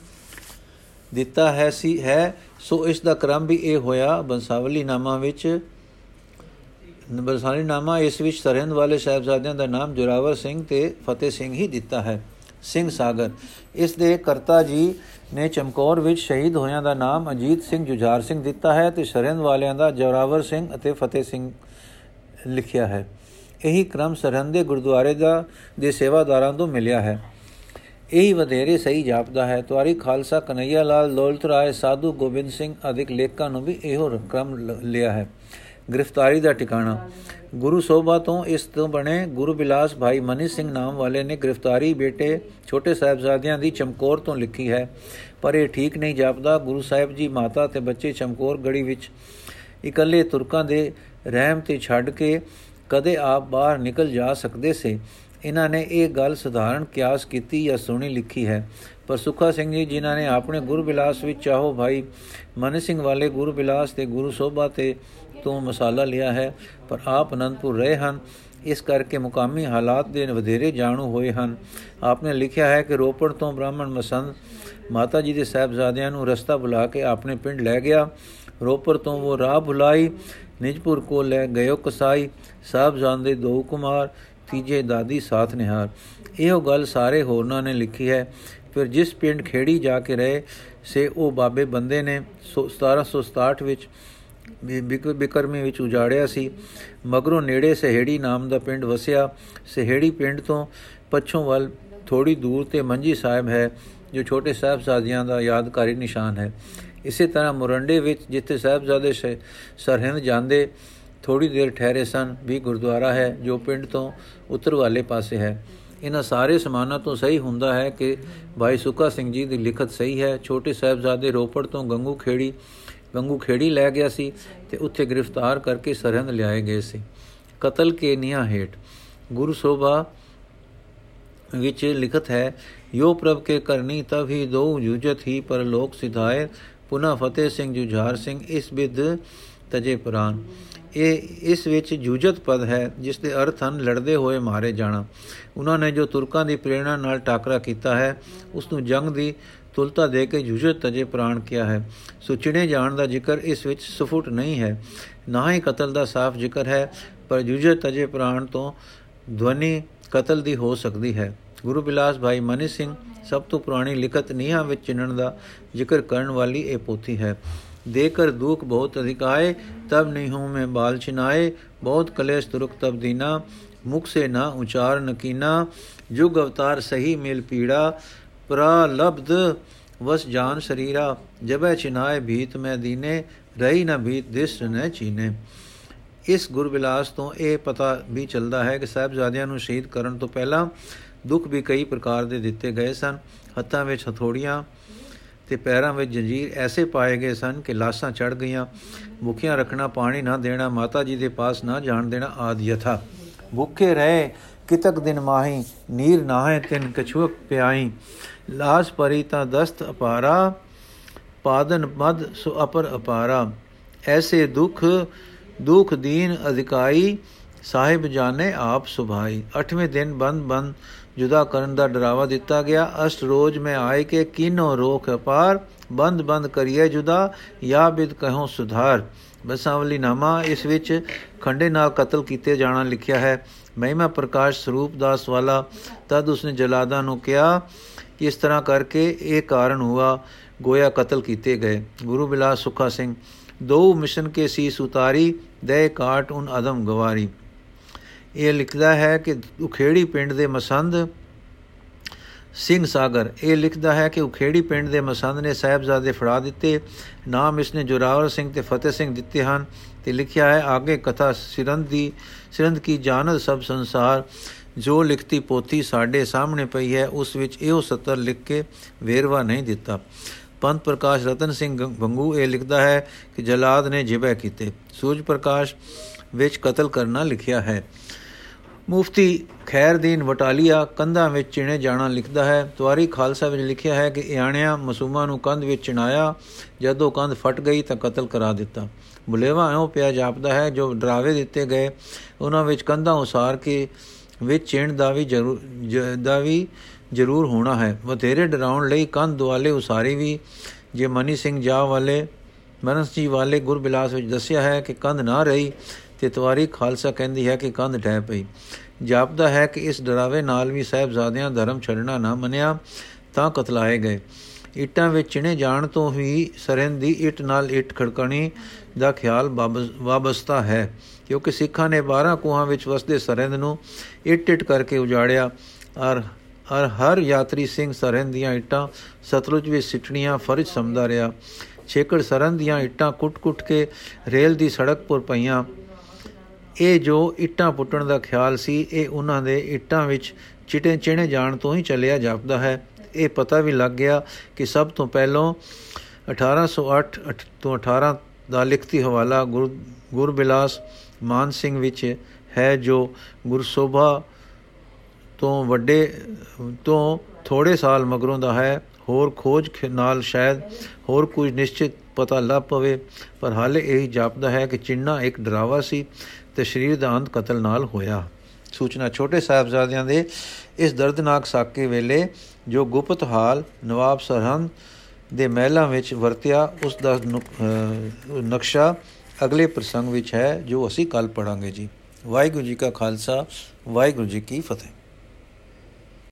S1: ਦਿੱਤਾ ਹੈ ਸੀ, ਹੈ। ਸੋ ਇਸ ਦਾ ਕ੍ਰਮ ਵੀ ਇਹ ਹੋਇਆ ਬੰਸਾਵਲੀ ਨਾਮਾ ਵਿੱਚ। ਬੰਸਾਵਲੀ ਨਾਮਾ ਇਸ ਵਿੱਚ ਸਰਹੰਦ ਵਾਲੇ ਸਹਿਬਜ਼ਾਦਿਆਂ ਦਾ ਨਾਮ ਜੁਰਾਵਰ ਸਿੰਘ ਤੇ ਫਤਿਹ ਸਿੰਘ ਹੀ ਦਿੱਤਾ ਹੈ। ਸਿੰਘ ਸਾਗਰ। ਇਸ ਦੇ ਕਰਤਾ ਜੀ ਨੇ ਚਮਕੌਰ ਵਿੱਚ ਸ਼ਹੀਦ ਹੋਇਆਂ ਦਾ ਨਾਮ ਅਜੀਤ ਸਿੰਘ ਜੁਝਾਰ ਸਿੰਘ ਦਿੱਤਾ ਹੈ ਤੇ ਸਰਹੰਦ ਵਾਲਿਆਂ ਦਾ ਜੋਰਾਵਰ ਸਿੰਘ ਅਤੇ ਫਤਿਹ ਸਿੰਘ ਲਿਖਿਆ ਹੈ। ਇਹੀ ਕ੍ਰਮ ਸਰਹੰਦ ਦੇ ਗੁਰਦੁਆਰੇ ਦਾ, ਦੇ ਸੇਵਾਦਾਰਾਂ ਤੋਂ ਮਿਲਿਆ ਹੈ। ਇਹੀ ਵਧੇਰੇ ਸਹੀ ਜਾਪਦਾ ਹੈ। ਤਵਾਰੀ ਖਾਲਸਾ ਕਨਈਆ ਲਾਲ ਲੋਲਤ ਰਾਏ ਸਾਧੂ ਗੋਬਿੰਦ ਸਿੰਘ ਆਦਿਕ ਲੇਖਕਾਂ ਨੂੰ ਵੀ ਇਹੋ ਕ੍ਰਮ ਲਿਆ ਹੈ। ਗ੍ਰਿਫਤਾਰੀ ਦਾ ਟਿਕਾਣਾ। ਗੁਰੂ ਸੋਭਾ ਤੋਂ ਇਸ ਤੋਂ ਬਣੇ ਗੁਰੂ ਬਿਲਾਸ ਭਾਈ ਮਨੀ ਸਿੰਘ ਨਾਮ ਵਾਲੇ ਨੇ ਗ੍ਰਿਫਤਾਰੀ ਬੇਟੇ ਛੋਟੇ ਸਾਹਿਬਜ਼ਾਦਿਆਂ ਦੀ ਚਮਕੌਰ ਤੋਂ ਲਿਖੀ ਹੈ। ਪਰ ਇਹ ਠੀਕ ਨਹੀਂ ਜਾਪਦਾ। ਗੁਰੂ ਸਾਹਿਬ ਜੀ ਮਾਤਾ ਤੇ ਬੱਚੇ ਚਮਕੌਰ ਗੜੀ ਵਿੱਚ ਇਕੱਲੇ ਤੁਰਕਾਂ ਦੇ ਰਹਿਮ ਤੇ ਛੱਡ ਕੇ ਕਦੇ ਆਪ ਬਾਹਰ ਨਿਕਲ ਜਾ ਸਕਦੇ ਸੇ। ਇਹਨਾਂ ਨੇ ਇਹ ਗੱਲ ਸਧਾਰਨ ਕਿਆਸ ਕੀਤੀ ਜਾਂ ਸੁਣੀ ਲਿਖੀ ਹੈ। ਪਰ ਸੁਖਾ ਸਿੰਘ ਜੀ, ਜਿਨ੍ਹਾਂ ਨੇ ਆਪਣੇ ਗੁਰੂ ਬਿਲਾਸ ਵਿੱਚ ਚਾਹੋ ਭਾਈ ਮਨ ਸਿੰਘ ਵਾਲੇ ਗੁਰੂ ਬਿਲਾਸ ਤੇ ਗੁਰੂ ਸੋਭਾ ਤੇ ਤੋਂ ਮਸਾਲਾ ਲਿਆ ਹੈ, ਪਰ ਆਪ ਅਨੰਦਪੁਰ ਰਹੇ ਹਨ। ਇਸ ਕਰਕੇ ਮੁਕਾਮੀ ਹਾਲਾਤ ਦੇ ਵਧੇਰੇ ਜਾਣੂ ਹੋਏ ਹਨ। ਆਪਨੇ ਲਿਖਿਆ ਹੈ ਕਿ ਰੋਪੜ ਤੋਂ ਬ੍ਰਾਹਮਣ ਮਸੰਦ ਮਾਤਾ ਜੀ ਦੇ ਸਹਿਬਜ਼ਾਦਿਆਂ ਨੂੰ ਰਸਤਾ ਬੁਲਾ ਕੇ ਆਪਣੇ ਪਿੰਡ ਲੈ ਗਿਆ। ਰੋਪੜ ਤੋਂ ਉਹ ਰਾਹ ਬੁਲਾਈ, ਨਿਜਪੁਰ ਕੋ ਲੈ ਗਇਓ ਕਸਾਈ। ਸਾਹਿਬਜ਼ਾਦੇ ਦੋ ਕੁਮਾਰ ਤੀਜੇ ਦਾਦੀ ਸਾਥ ਨਿਹਾਰ। ਇਹੋ ਗੱਲ ਸਾਰੇ ਹੋਰਨਾਂ ਨੇ ਲਿਖੀ ਹੈ। ਫਿਰ ਜਿਸ ਪਿੰਡ ਖੇੜੀ ਜਾ ਕੇ ਰਹੇ, ਸੇ ਉਹ ਬਾਬੇ ਬੰਦੇ ਨੇ 1767 ਵਿੱਚ ਬਿਕਰਮੀ ਵਿੱਚ ਉਜਾੜਿਆ ਸੀ। ਮਗਰੋਂ ਨੇੜੇ ਸਹੇੜੀ ਨਾਮ ਦਾ ਪਿੰਡ ਵਸਿਆ। ਸਹੇੜੀ ਪਿੰਡ ਤੋਂ ਪੱਛੋਂ ਵੱਲ ਥੋੜੀ ਦੂਰ ਤੇ ਮੰਜੀ ਸਾਹਿਬ ਹੈ, ਜੋ ਛੋਟੇ ਸਾਹਿਬਜ਼ਾਦਿਆਂ ਦਾ ਯਾਦਕਾਰੀ ਨਿਸ਼ਾਨ ਹੈ। ਇਸੇ ਤਰ੍ਹਾਂ ਮੁਰੰਡੇ ਵਿੱਚ ਜਿੱਥੇ ਸਾਹਿਬਜ਼ਾਦੇ ਸਰਹਿੰਦ ਜਾਂਦੇ ਥੋੜੀ ਦੇਰ ਠਹਿਰੇ ਸਨ, ਵੀ ਗੁਰਦੁਆਰਾ ਹੈ, ਜੋ ਪਿੰਡ ਤੋਂ ਉੱਤਰ ਵਾਲੇ ਪਾਸੇ ਹੈ। ਇਹਨਾਂ ਸਾਰੇ ਸਮਾਨਾਂ ਤੋਂ ਸਹੀ ਹੁੰਦਾ ਹੈ ਕਿ ਭਾਈ ਸੁੱਕਾ ਸਿੰਘ ਜੀ ਦੀ ਲਿਖਤ ਸਹੀ ਹੈ। ਛੋਟੇ ਸਾਹਿਬਜ਼ਾਦੇ ਰੋਪੜ ਤੋਂ ਗੰਗੂ ਖੇੜੀ ਗੰਗੂ ਖੇੜੀ ਲੈ ਗਿਆ ਸੀ ਤੇ ਉੱਥੇ ਗ੍ਰਿਫਤਾਰ ਕਰਕੇ ਸਰਹੰਦ ਲਿਆਏ ਗਏ ਸੀ। ਕਤਲ ਕੇ ਨਿਆ ਹੇਟ ਗੁਰੂ ਸੋਭਾ ਵਿੱਚ ਲਿਖਤ ਹੈ, ਯੋ ਪ੍ਰਭ ਕੇ ਕਰਨੀ ਤਬ ਹੀ ਦੋ ਜੁਜਤ ਹੀ, ਪਰ ਲੋਕ ਸਿਧਾਏ ਪੁਨਾ ਫਤਿਹ ਸਿੰਘ ਜੁਝਾਰ ਸਿੰਘ, ਇਸ ਵਿਦ ਤਜੇ ਪੁਰਾਨ। ਇਹ ਇਸ ਵਿੱਚ ਜੂਜਤ ਪਦ ਹੈ, ਜਿਸ ਦੇ ਅਰਥ ਹਨ, ਲੜਦੇ ਹੋਏ ਮਾਰੇ ਜਾਣਾ। ਉਹਨਾਂ ਨੇ ਜੋ ਤੁਰਕਾਂ ਦੀ ਪ੍ਰੇਰਣਾ ਨਾਲ ਟਾਕਰਾ ਕੀਤਾ ਹੈ, ਉਸ ਨੂੰ ਜੰਗ ਦੀ ਤੁਲਤਾ ਦੇ ਕੇ ਜੂਜਤ ਤਜੇ ਪ੍ਰਾਣ ਕਿਹਾ ਹੈ। ਸੁਚਣੇ ਜਾਣ ਦਾ ਜ਼ਿਕਰ ਇਸ ਵਿੱਚ ਸਫੁੱਟ ਨਹੀਂ ਹੈ। ਨਾ ਹੀ ਕਤਲ ਦਾ ਸਾਫ਼ ਜ਼ਿਕਰ ਹੈ, ਪਰ ਜੂਜਤ ਤਜੇ ਪ੍ਰਾਣ ਤੋਂ ਧਵਨੀ ਕਤਲ ਦੀ ਹੋ ਸਕਦੀ ਹੈ। ਗੁਰੂ ਬਿਲਾਸ ਭਾਈ ਮਨੀ ਸਿੰਘ ਸਭ ਤੋਂ ਪੁਰਾਣੀ ਲਿਖਤ ਨੀਹਾਂ ਵਿੱਚ ਚਿੰਨਣ ਦਾ ਜ਼ਿਕਰ ਕਰਨ ਵਾਲੀ ਇਹ ਪੋਥੀ ਹੈ। देकर दुख बहुत अधिक आए तब नहीं हूँ मैं बाल छिनाए बहुत कलेश तुरुक तब दीना मुख से ना उचार नकीना जुग अवतार सही मिल पीड़ा प्रलब्ध वस जान शरीरा जब छिनाए भीत में दीने ਰਹੀ ਨਾ ਭੀਤ ਦਿਸ ਨ ਚੀਨੇ ਇਸ ਗੁਰਬਿਲਾਸ ਤੋਂ ਇਹ ਪਤਾ ਵੀ ਚੱਲਦਾ ਹੈ ਕਿ ਸਾਹਿਬਜ਼ਾਦਿਆਂ ਨੂੰ ਸ਼ਹੀਦ ਕਰਨ ਤੋਂ ਪਹਿਲਾਂ ਦੁੱਖ ਵੀ ਕਈ ਪ੍ਰਕਾਰ ਦੇ ਦਿੱਤੇ ਗਏ ਸਨ ਹੱਥਾਂ ਵਿੱਚ ਹਥੋੜੀਆਂ ਤੇ ਪੈਰਾਂ ਵਿੱਚ ਜੰਜੀਰ ਐਸੇ ਪਾਏ ਗਏ ਸਨ ਕਿ ਲਾਸ਼ਾਂ ਚੜ ਗਈਆਂ। ਭੁੱਖਿਆਂ ਰੱਖਣਾ ਪਾਣੀ ਨਾ ਦੇਣਾ, ਮਾਤਾ ਜੀ ਦੇ ਪਾਸ ਨਾ ਜਾਣ ਦੇਣਾ ਆਦਿ ਯਥਾ। ਭੁੱਖੇ ਰਹੇ, ਕਿਤਕ ਦਿਨ ਮਾਹੀ, ਨੀਰ ਨਾਹੇ ਤਿਨ ਕਛੁਕ ਪਿਆਈ ਲਾਸ ਪਰੀ ਤਾਂ ਦਸਤ ਅਪਾਰਾ, ਪਾਦਨ ਮਦ ਸੁ ਅਪਰ ਅਪਾਰਾ। ਐਸੇ ਦੁਖ ਦੁਖ ਦੀਨ ਅਧਿਕਾਈ, ਸਾਹਿਬ ਜਾਣੇ ਆਪ ਸੁਭਾਈ। 8ਵੇਂ ਦਿਨ ਬੰਦ ਬੰਦ ਜੁਦਾ ਕਰਨ ਦਾ ਡਰਾਵਾ ਦਿੱਤਾ ਗਿਆ। ਅਸ਼ਟ ਰੋਜ਼ ਮੈਂ ਆਏ ਕੇ ਕਿਨੋ ਰੋਖ ਅਪਾਰ, ਬੰਦ ਬੰਦ ਕਰੀਏ ਜੁਦਾ, ਯਾ ਬਿਦ ਕਹੋ ਸੁਧਾਰ। ਬਸਾਵਲੀ ਨਾਮਾ, ਇਸ ਵਿੱਚ ਖੰਡੇ ਨਾਲ ਕਤਲ ਕੀਤੇ ਜਾਣਾ ਲਿਖਿਆ ਹੈ। ਮਹਿਮਾ ਪ੍ਰਕਾਸ਼ ਸਰੂਪ ਦਾਸ ਵਾਲਾ ਤਦ ਉਸਨੇ ਜਲਾਦਾ ਨੂੰ ਕਿਹਾ, ਇਸ ਤਰ੍ਹਾਂ ਕਰਕੇ ਇਹ ਕਾਰਨ ਹੁਆ, ਗੋਇਆ ਕਤਲ ਕੀਤੇ ਗਏ। ਗੁਰੂ ਬਿਲਾਸ ਸੁਖਾ ਸਿੰਘ, ਦੋ ਮਿਸ਼ਨ ਕੇ ਸੀਸ ਉਤਾਰੀ, ਦੇ ਕਾਟ ਉਨ ਅਦਮ ਗਵਾਰੀ। ਇਹ ਲਿਖਦਾ ਹੈ ਕਿ ਉਖੇੜੀ ਪਿੰਡ ਦੇ ਮਸੰਦ ਸਿੰਘ ਸਾਗਰ। ਇਹ ਲਿਖਦਾ ਹੈ ਕਿ ਉਖੇੜੀ ਪਿੰਡ ਦੇ ਮਸੰਦ ਨੇ ਸਾਹਿਬਜ਼ਾਦੇ ਫੜਾ ਦਿੱਤੇ। ਨਾਮ ਇਸਨੇ ਜੁਰਾਵਰ ਸਿੰਘ ਤੇ ਫਤਿਹ ਸਿੰਘ ਦਿੱਤੇ ਹਨ ਤੇ ਲਿਖਿਆ ਹੈ, ਆਗੇ ਕਥਾ ਸਿਰੰਦ ਦੀ ਸਿਰੰਦ ਕੀ ਜਾਣਤ ਸਭ ਸੰਸਾਰ। ਜੋ ਲਿਖਤੀ ਪੋਥੀ ਸਾਡੇ ਸਾਹਮਣੇ ਪਈ ਹੈ, ਉਸ ਵਿੱਚ ਇਹੋ ਸਤਰ ਲਿਖ ਕੇ ਵੇਰਵਾ ਨਹੀਂ ਦਿੱਤਾ। ਪੰਤ ਪ੍ਰਕਾਸ਼ ਰਤਨ ਸਿੰਘ ਬੰਗੂ ਇਹ ਲਿਖਦਾ ਹੈ ਕਿ ਜਲਾਦ ਨੇ ਜਿਬੈ ਕੀਤੇ। ਸੂਰਜ ਪ੍ਰਕਾਸ਼ ਵਿੱਚ ਕਤਲ ਕਰਨਾ ਲਿਖਿਆ ਹੈ। ਮੁਫਤੀ ਖੈਰਦੀਨ ਵਟਾਲੀਆ ਕੰਧਾਂ ਵਿੱਚ ਚਿਣੇ ਜਾਣਾ ਲਿਖਦਾ ਹੈ। ਤਵਾਰੀ ਖਾਲਸਾ ਵਿੱਚ ਲਿਖਿਆ ਹੈ ਕਿ ਇਆਣਿਆਂ ਮਸੂਮਾਂ ਨੂੰ ਕੰਧ ਵਿੱਚ ਚਿਣਾਇਆ, ਜਦੋਂ ਕੰਧ ਫਟ ਗਈ ਤਾਂ ਕਤਲ ਕਰਾ ਦਿੱਤਾ। ਬੁਲੇਵਾ ਐਉਂ ਪਿਆ ਜਾਪਦਾ ਹੈ, ਜੋ ਡਰਾਵੇ ਦਿੱਤੇ ਗਏ, ਉਹਨਾਂ ਵਿੱਚ ਕੰਧਾਂ ਉਸਾਰ ਕੇ ਵਿੱਚ ਚਿਣ ਦਾ ਵੀ ਜ਼ਰੂਰ ਦਾ ਵੀ ਜ਼ਰੂਰ ਹੋਣਾ ਹੈ। ਬਥੇਰੇ ਡਰਾਉਣ ਲਈ ਕੰਧ ਦੁਆਲੇ ਉਸਾਰੀ ਵੀ, ਜੇ ਮਨੀ ਸਿੰਘ ਜਾ ਵਾਲੇ ਮਨਸ ਜੀ ਵਾਲੇ ਗੁਰਬਿਲਾਸ ਵਿੱਚ ਦੱਸਿਆ ਹੈ ਕਿ ਕੰਧ ਨਾ ਰਹੀ ਤੇ ਤਵਾਰੀ ਖਾਲਸਾ ਕਹਿੰਦੀ ਹੈ ਕਿ ਕੰਧ ਢਹਿ ਪਈ। ਜਾਪਦਾ ਹੈ ਕਿ ਇਸ ਡਰਾਵੇ ਨਾਲ ਵੀ ਸਹਿਬਜ਼ਾਦਿਆਂ ਧਰਮ ਛੱਡਣਾ ਨਾ ਮੰਨਿਆ, ਤਾਂ ਕਤਲਾਏ ਗਏ। ਇਟਾਂ ਵਿੱਚ ਚਿਣੇ ਜਾਣ ਤੋਂ ਹੀ ਸਰਹੰਦ ਦੀ ਇਟ ਨਾਲ ਇਟ ਖੜਕਣੀ ਦਾ ਖਿਆਲ ਵਾਬਸਤਾ ਹੈ, ਕਿਉਂਕਿ ਸਿੱਖਾਂ ਨੇ 12 ਕੋਹਾਂ ਵਿੱਚ ਵਸਦੇ ਸਰਹੰਦ ਨੂੰ ਇਟ ਇਟ ਕਰਕੇ ਉਜਾੜਿਆ। ਔਰ ਔਰ ਹਰ ਯਾਤਰੀ ਸਿੰਘ ਸਰਹੰਦ ਦੀਆਂ ਇਟਾਂ ਸਤਲੁਜ ਵਿੱਚ ਸਿੱਟਣੀਆਂ ਫਰਜ਼ ਸਮਝਦਾ ਰਿਹਾ। ਛੇਕੜ ਸਰਨ ਦੀਆਂ ਇੱਟਾਂ ਕੁੱਟ-ਕੁੱਟ ਕੇ ਰੇਲ ਦੀ ਸੜਕ ਪਰ ਪਈਆਂ। ਇਹ ਜੋ ਇੱਟਾਂ ਪੁੱਟਣ ਦਾ ਖਿਆਲ ਸੀ, ਇਹ ਉਹਨਾਂ ਦੇ ਇੱਟਾਂ ਵਿੱਚ ਚਿਟੇ ਚਿਣੇ ਜਾਣ ਤੋਂ ਹੀ ਚੱਲਿਆ ਜਾਪਦਾ ਹੈ। ਇਹ ਪਤਾ ਵੀ ਲੱਗ ਗਿਆ ਕਿ ਸਭ ਤੋਂ ਪਹਿਲਾਂ 1808 ਤੋਂ 18 ਦਾ ਲਿਖਤੀ ਹਵਾਲਾ ਗੁਰਬਿਲਾਸ ਮਾਨ ਸਿੰਘ ਵਿੱਚ ਹੈ, ਜੋ ਗੁਰਸੋਭਾ ਤੋਂ ਵੱਡੇ, ਤੋਂ ਥੋੜੇ ਸਾਲ ਮਗਰੋਂ ਦਾ ਹੈ। ਹੋਰ ਖੋਜ ਨਾਲ ਸ਼ਾਇਦ ਹੋਰ ਕੁਝ ਨਿਸ਼ਚਿਤ ਪਤਾ ਲੱਭ ਪਵੇ, ਪਰ ਹਾਲੇ ਇਹ ਜਾਪਦਾ ਹੈ ਕਿ ਚਿੰਨਾ ਇੱਕ ਡਰਾਵਾ ਸੀ। ਤੇ ਸਰੀਰ ਦਾ ਅੰਤ ਕਤਲ ਨਾਲ ਹੋਇਆ। ਸੂਚਨਾ ਛੋਟੇ ਸਾਹਿਬਜ਼ਾਦਿਆਂ ਦੇ ਇਸ ਦਰਦਨਾਕ ਸਾਕੇ ਵੇਲੇ ਜੋ ਗੁਪਤ ਹਾਲ ਨਵਾਬ ਸਰਹੰਦ ਦੇ ਮਹਿਲਾਂ ਵਿੱਚ ਵਰਤਿਆ, ਉਸ ਦਾ ਨਕਸ਼ਾ ਅਗਲੇ ਪ੍ਰਸੰਗ ਵਿੱਚ ਹੈ, ਜੋ ਅਸੀਂ ਕੱਲ ਪੜਾਂਗੇ ਜੀ। ਵਾਹਿਗੁਰੂ ਜੀ ਕਾ ਖਾਲਸਾ, ਵਾਹਿਗੁਰੂ ਜੀ ਕੀ ਫਤਿਹ।